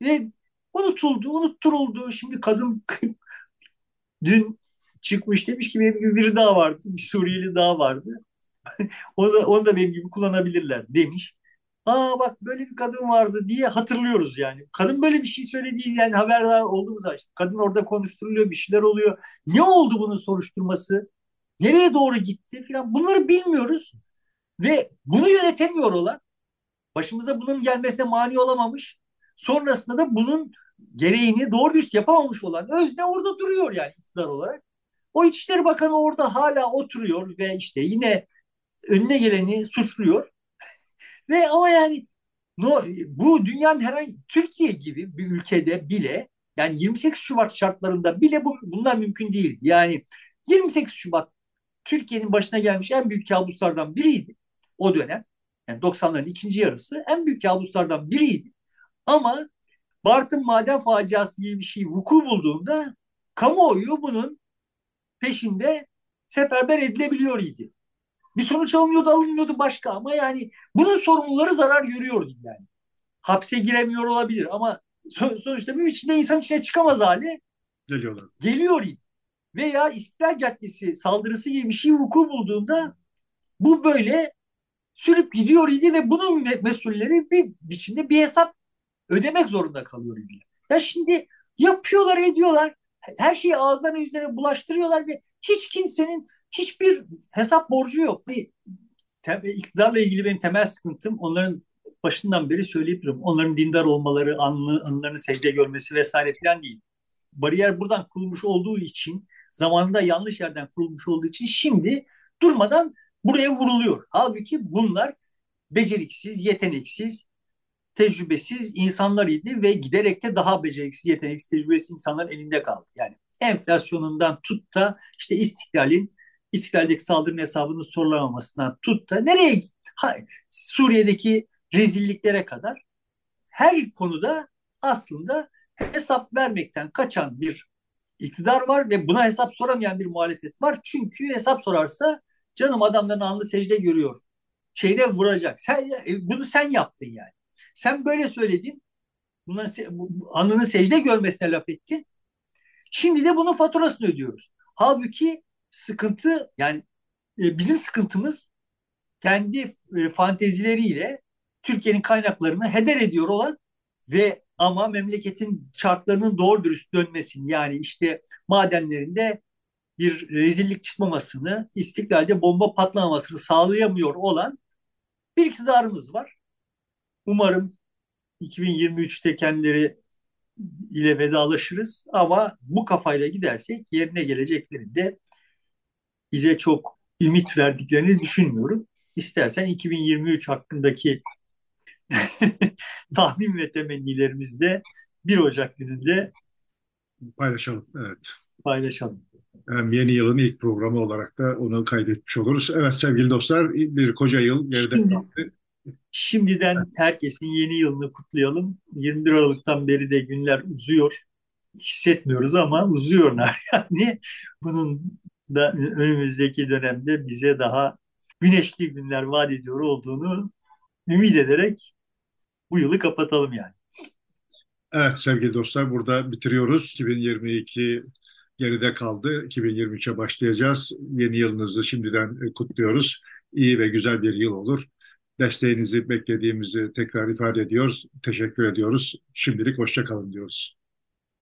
Ve unutuldu, unutturuldu. Şimdi kadın [laughs] dün çıkmış demiş ki benim gibi biri daha vardı. Bir Suriyeli daha vardı. [laughs] onu, da, onu da benim gibi kullanabilirler demiş. Aa bak böyle bir kadın vardı diye hatırlıyoruz yani. Kadın böyle bir şey söylediği yani haberdar olduğumuz işte. Kadın orada konuşturuluyor bir şeyler oluyor. Ne oldu bunun soruşturması? Nereye doğru gitti filan bunları bilmiyoruz. Ve bunu yönetemiyor olan başımıza bunun gelmesine mani olamamış. Sonrasında da bunun gereğini doğru dürüst yapamamış olan özne orada duruyor yani iktidar olarak. O İçişleri Bakanı orada hala oturuyor ve işte yine önüne geleni suçluyor. [laughs] ve ama yani no, bu dünyanın herhangi Türkiye gibi bir ülkede bile yani 28 Şubat şartlarında bile bu, bunlar mümkün değil. Yani 28 Şubat Türkiye'nin başına gelmiş en büyük kabuslardan biriydi o dönem. Yani 90'ların ikinci yarısı en büyük kabuslardan biriydi. Ama Bartın maden faciası gibi bir şey vuku bulduğunda kamuoyu bunun peşinde seferber edilebiliyor idi. Bir sonuç alınıyordu alınmıyordu başka ama yani bunun sorumluları zarar görüyordu yani. Hapse giremiyor olabilir ama sonuçta bir içinde insan içine çıkamaz hale geliyorlar. Geliyor idi. Veya İstiklal Caddesi saldırısı gibi bir şey vuku bulduğunda bu böyle sürüp gidiyor idi ve bunun mesulleri bir biçimde bir hesap ödemek zorunda kalıyor idi. Ya şimdi yapıyorlar ediyorlar her şeyi ağızlarına yüzlerine bulaştırıyorlar ve hiç kimsenin hiçbir hesap borcu yok. İktidarla ilgili benim temel sıkıntım onların başından beri söyleyip durum. Onların dindar olmaları, anlı, anılarını secde görmesi vesaire falan değil. Bariyer buradan kurulmuş olduğu için, zamanında yanlış yerden kurulmuş olduğu için şimdi durmadan buraya vuruluyor. Halbuki bunlar beceriksiz, yeteneksiz, tecrübesiz insanlar idi ve giderek de daha beceriksiz, yeteneksiz, tecrübesiz insanların elinde kaldı. Yani enflasyonundan tut da işte istiklalin, istiklaldeki saldırının hesabının sorulamamasından tut da nereye ha, Suriye'deki rezilliklere kadar her konuda aslında hesap vermekten kaçan bir iktidar var ve buna hesap soramayan bir muhalefet var. Çünkü hesap sorarsa canım adamların alnı secde görüyor. Şeyine vuracak. Sen, e, bunu sen yaptın yani. Sen böyle söyledin. Buna, alnını secde görmesine laf ettin. Şimdi de bunun faturasını ödüyoruz. Halbuki sıkıntı yani e, bizim sıkıntımız kendi e, fantezileriyle Türkiye'nin kaynaklarını heder ediyor olan ve ama memleketin şartlarının doğru dürüst dönmesini yani işte madenlerinde bir rezillik çıkmamasını, istiklalde bomba patlamamasını sağlayamıyor olan bir iktidarımız var. Umarım 2023'te kendileri ile vedalaşırız ama bu kafayla gidersek yerine geleceklerinde bize çok ümit verdiklerini düşünmüyorum. İstersen 2023 hakkındaki [laughs] tahmin ve temennilerimizi de 1 Ocak gününde paylaşalım. Evet. Paylaşalım. Hem yeni yılın ilk programı olarak da onu kaydetmiş oluruz. Evet sevgili dostlar bir koca yıl geride kaldı. Şimdiden herkesin yeni yılını kutlayalım. 21 Aralık'tan beri de günler uzuyor. Hissetmiyoruz ama uzuyorlar. [laughs] Yani bunun da önümüzdeki dönemde bize daha güneşli günler vaat ediyor olduğunu ümit ederek bu yılı kapatalım yani. Evet sevgili dostlar burada bitiriyoruz. 2022 geride kaldı. 2023'e başlayacağız. Yeni yılınızı şimdiden kutluyoruz. İyi ve güzel bir yıl olur. Desteğinizi beklediğimizi tekrar ifade ediyoruz. Teşekkür ediyoruz. Şimdilik hoşça kalın diyoruz.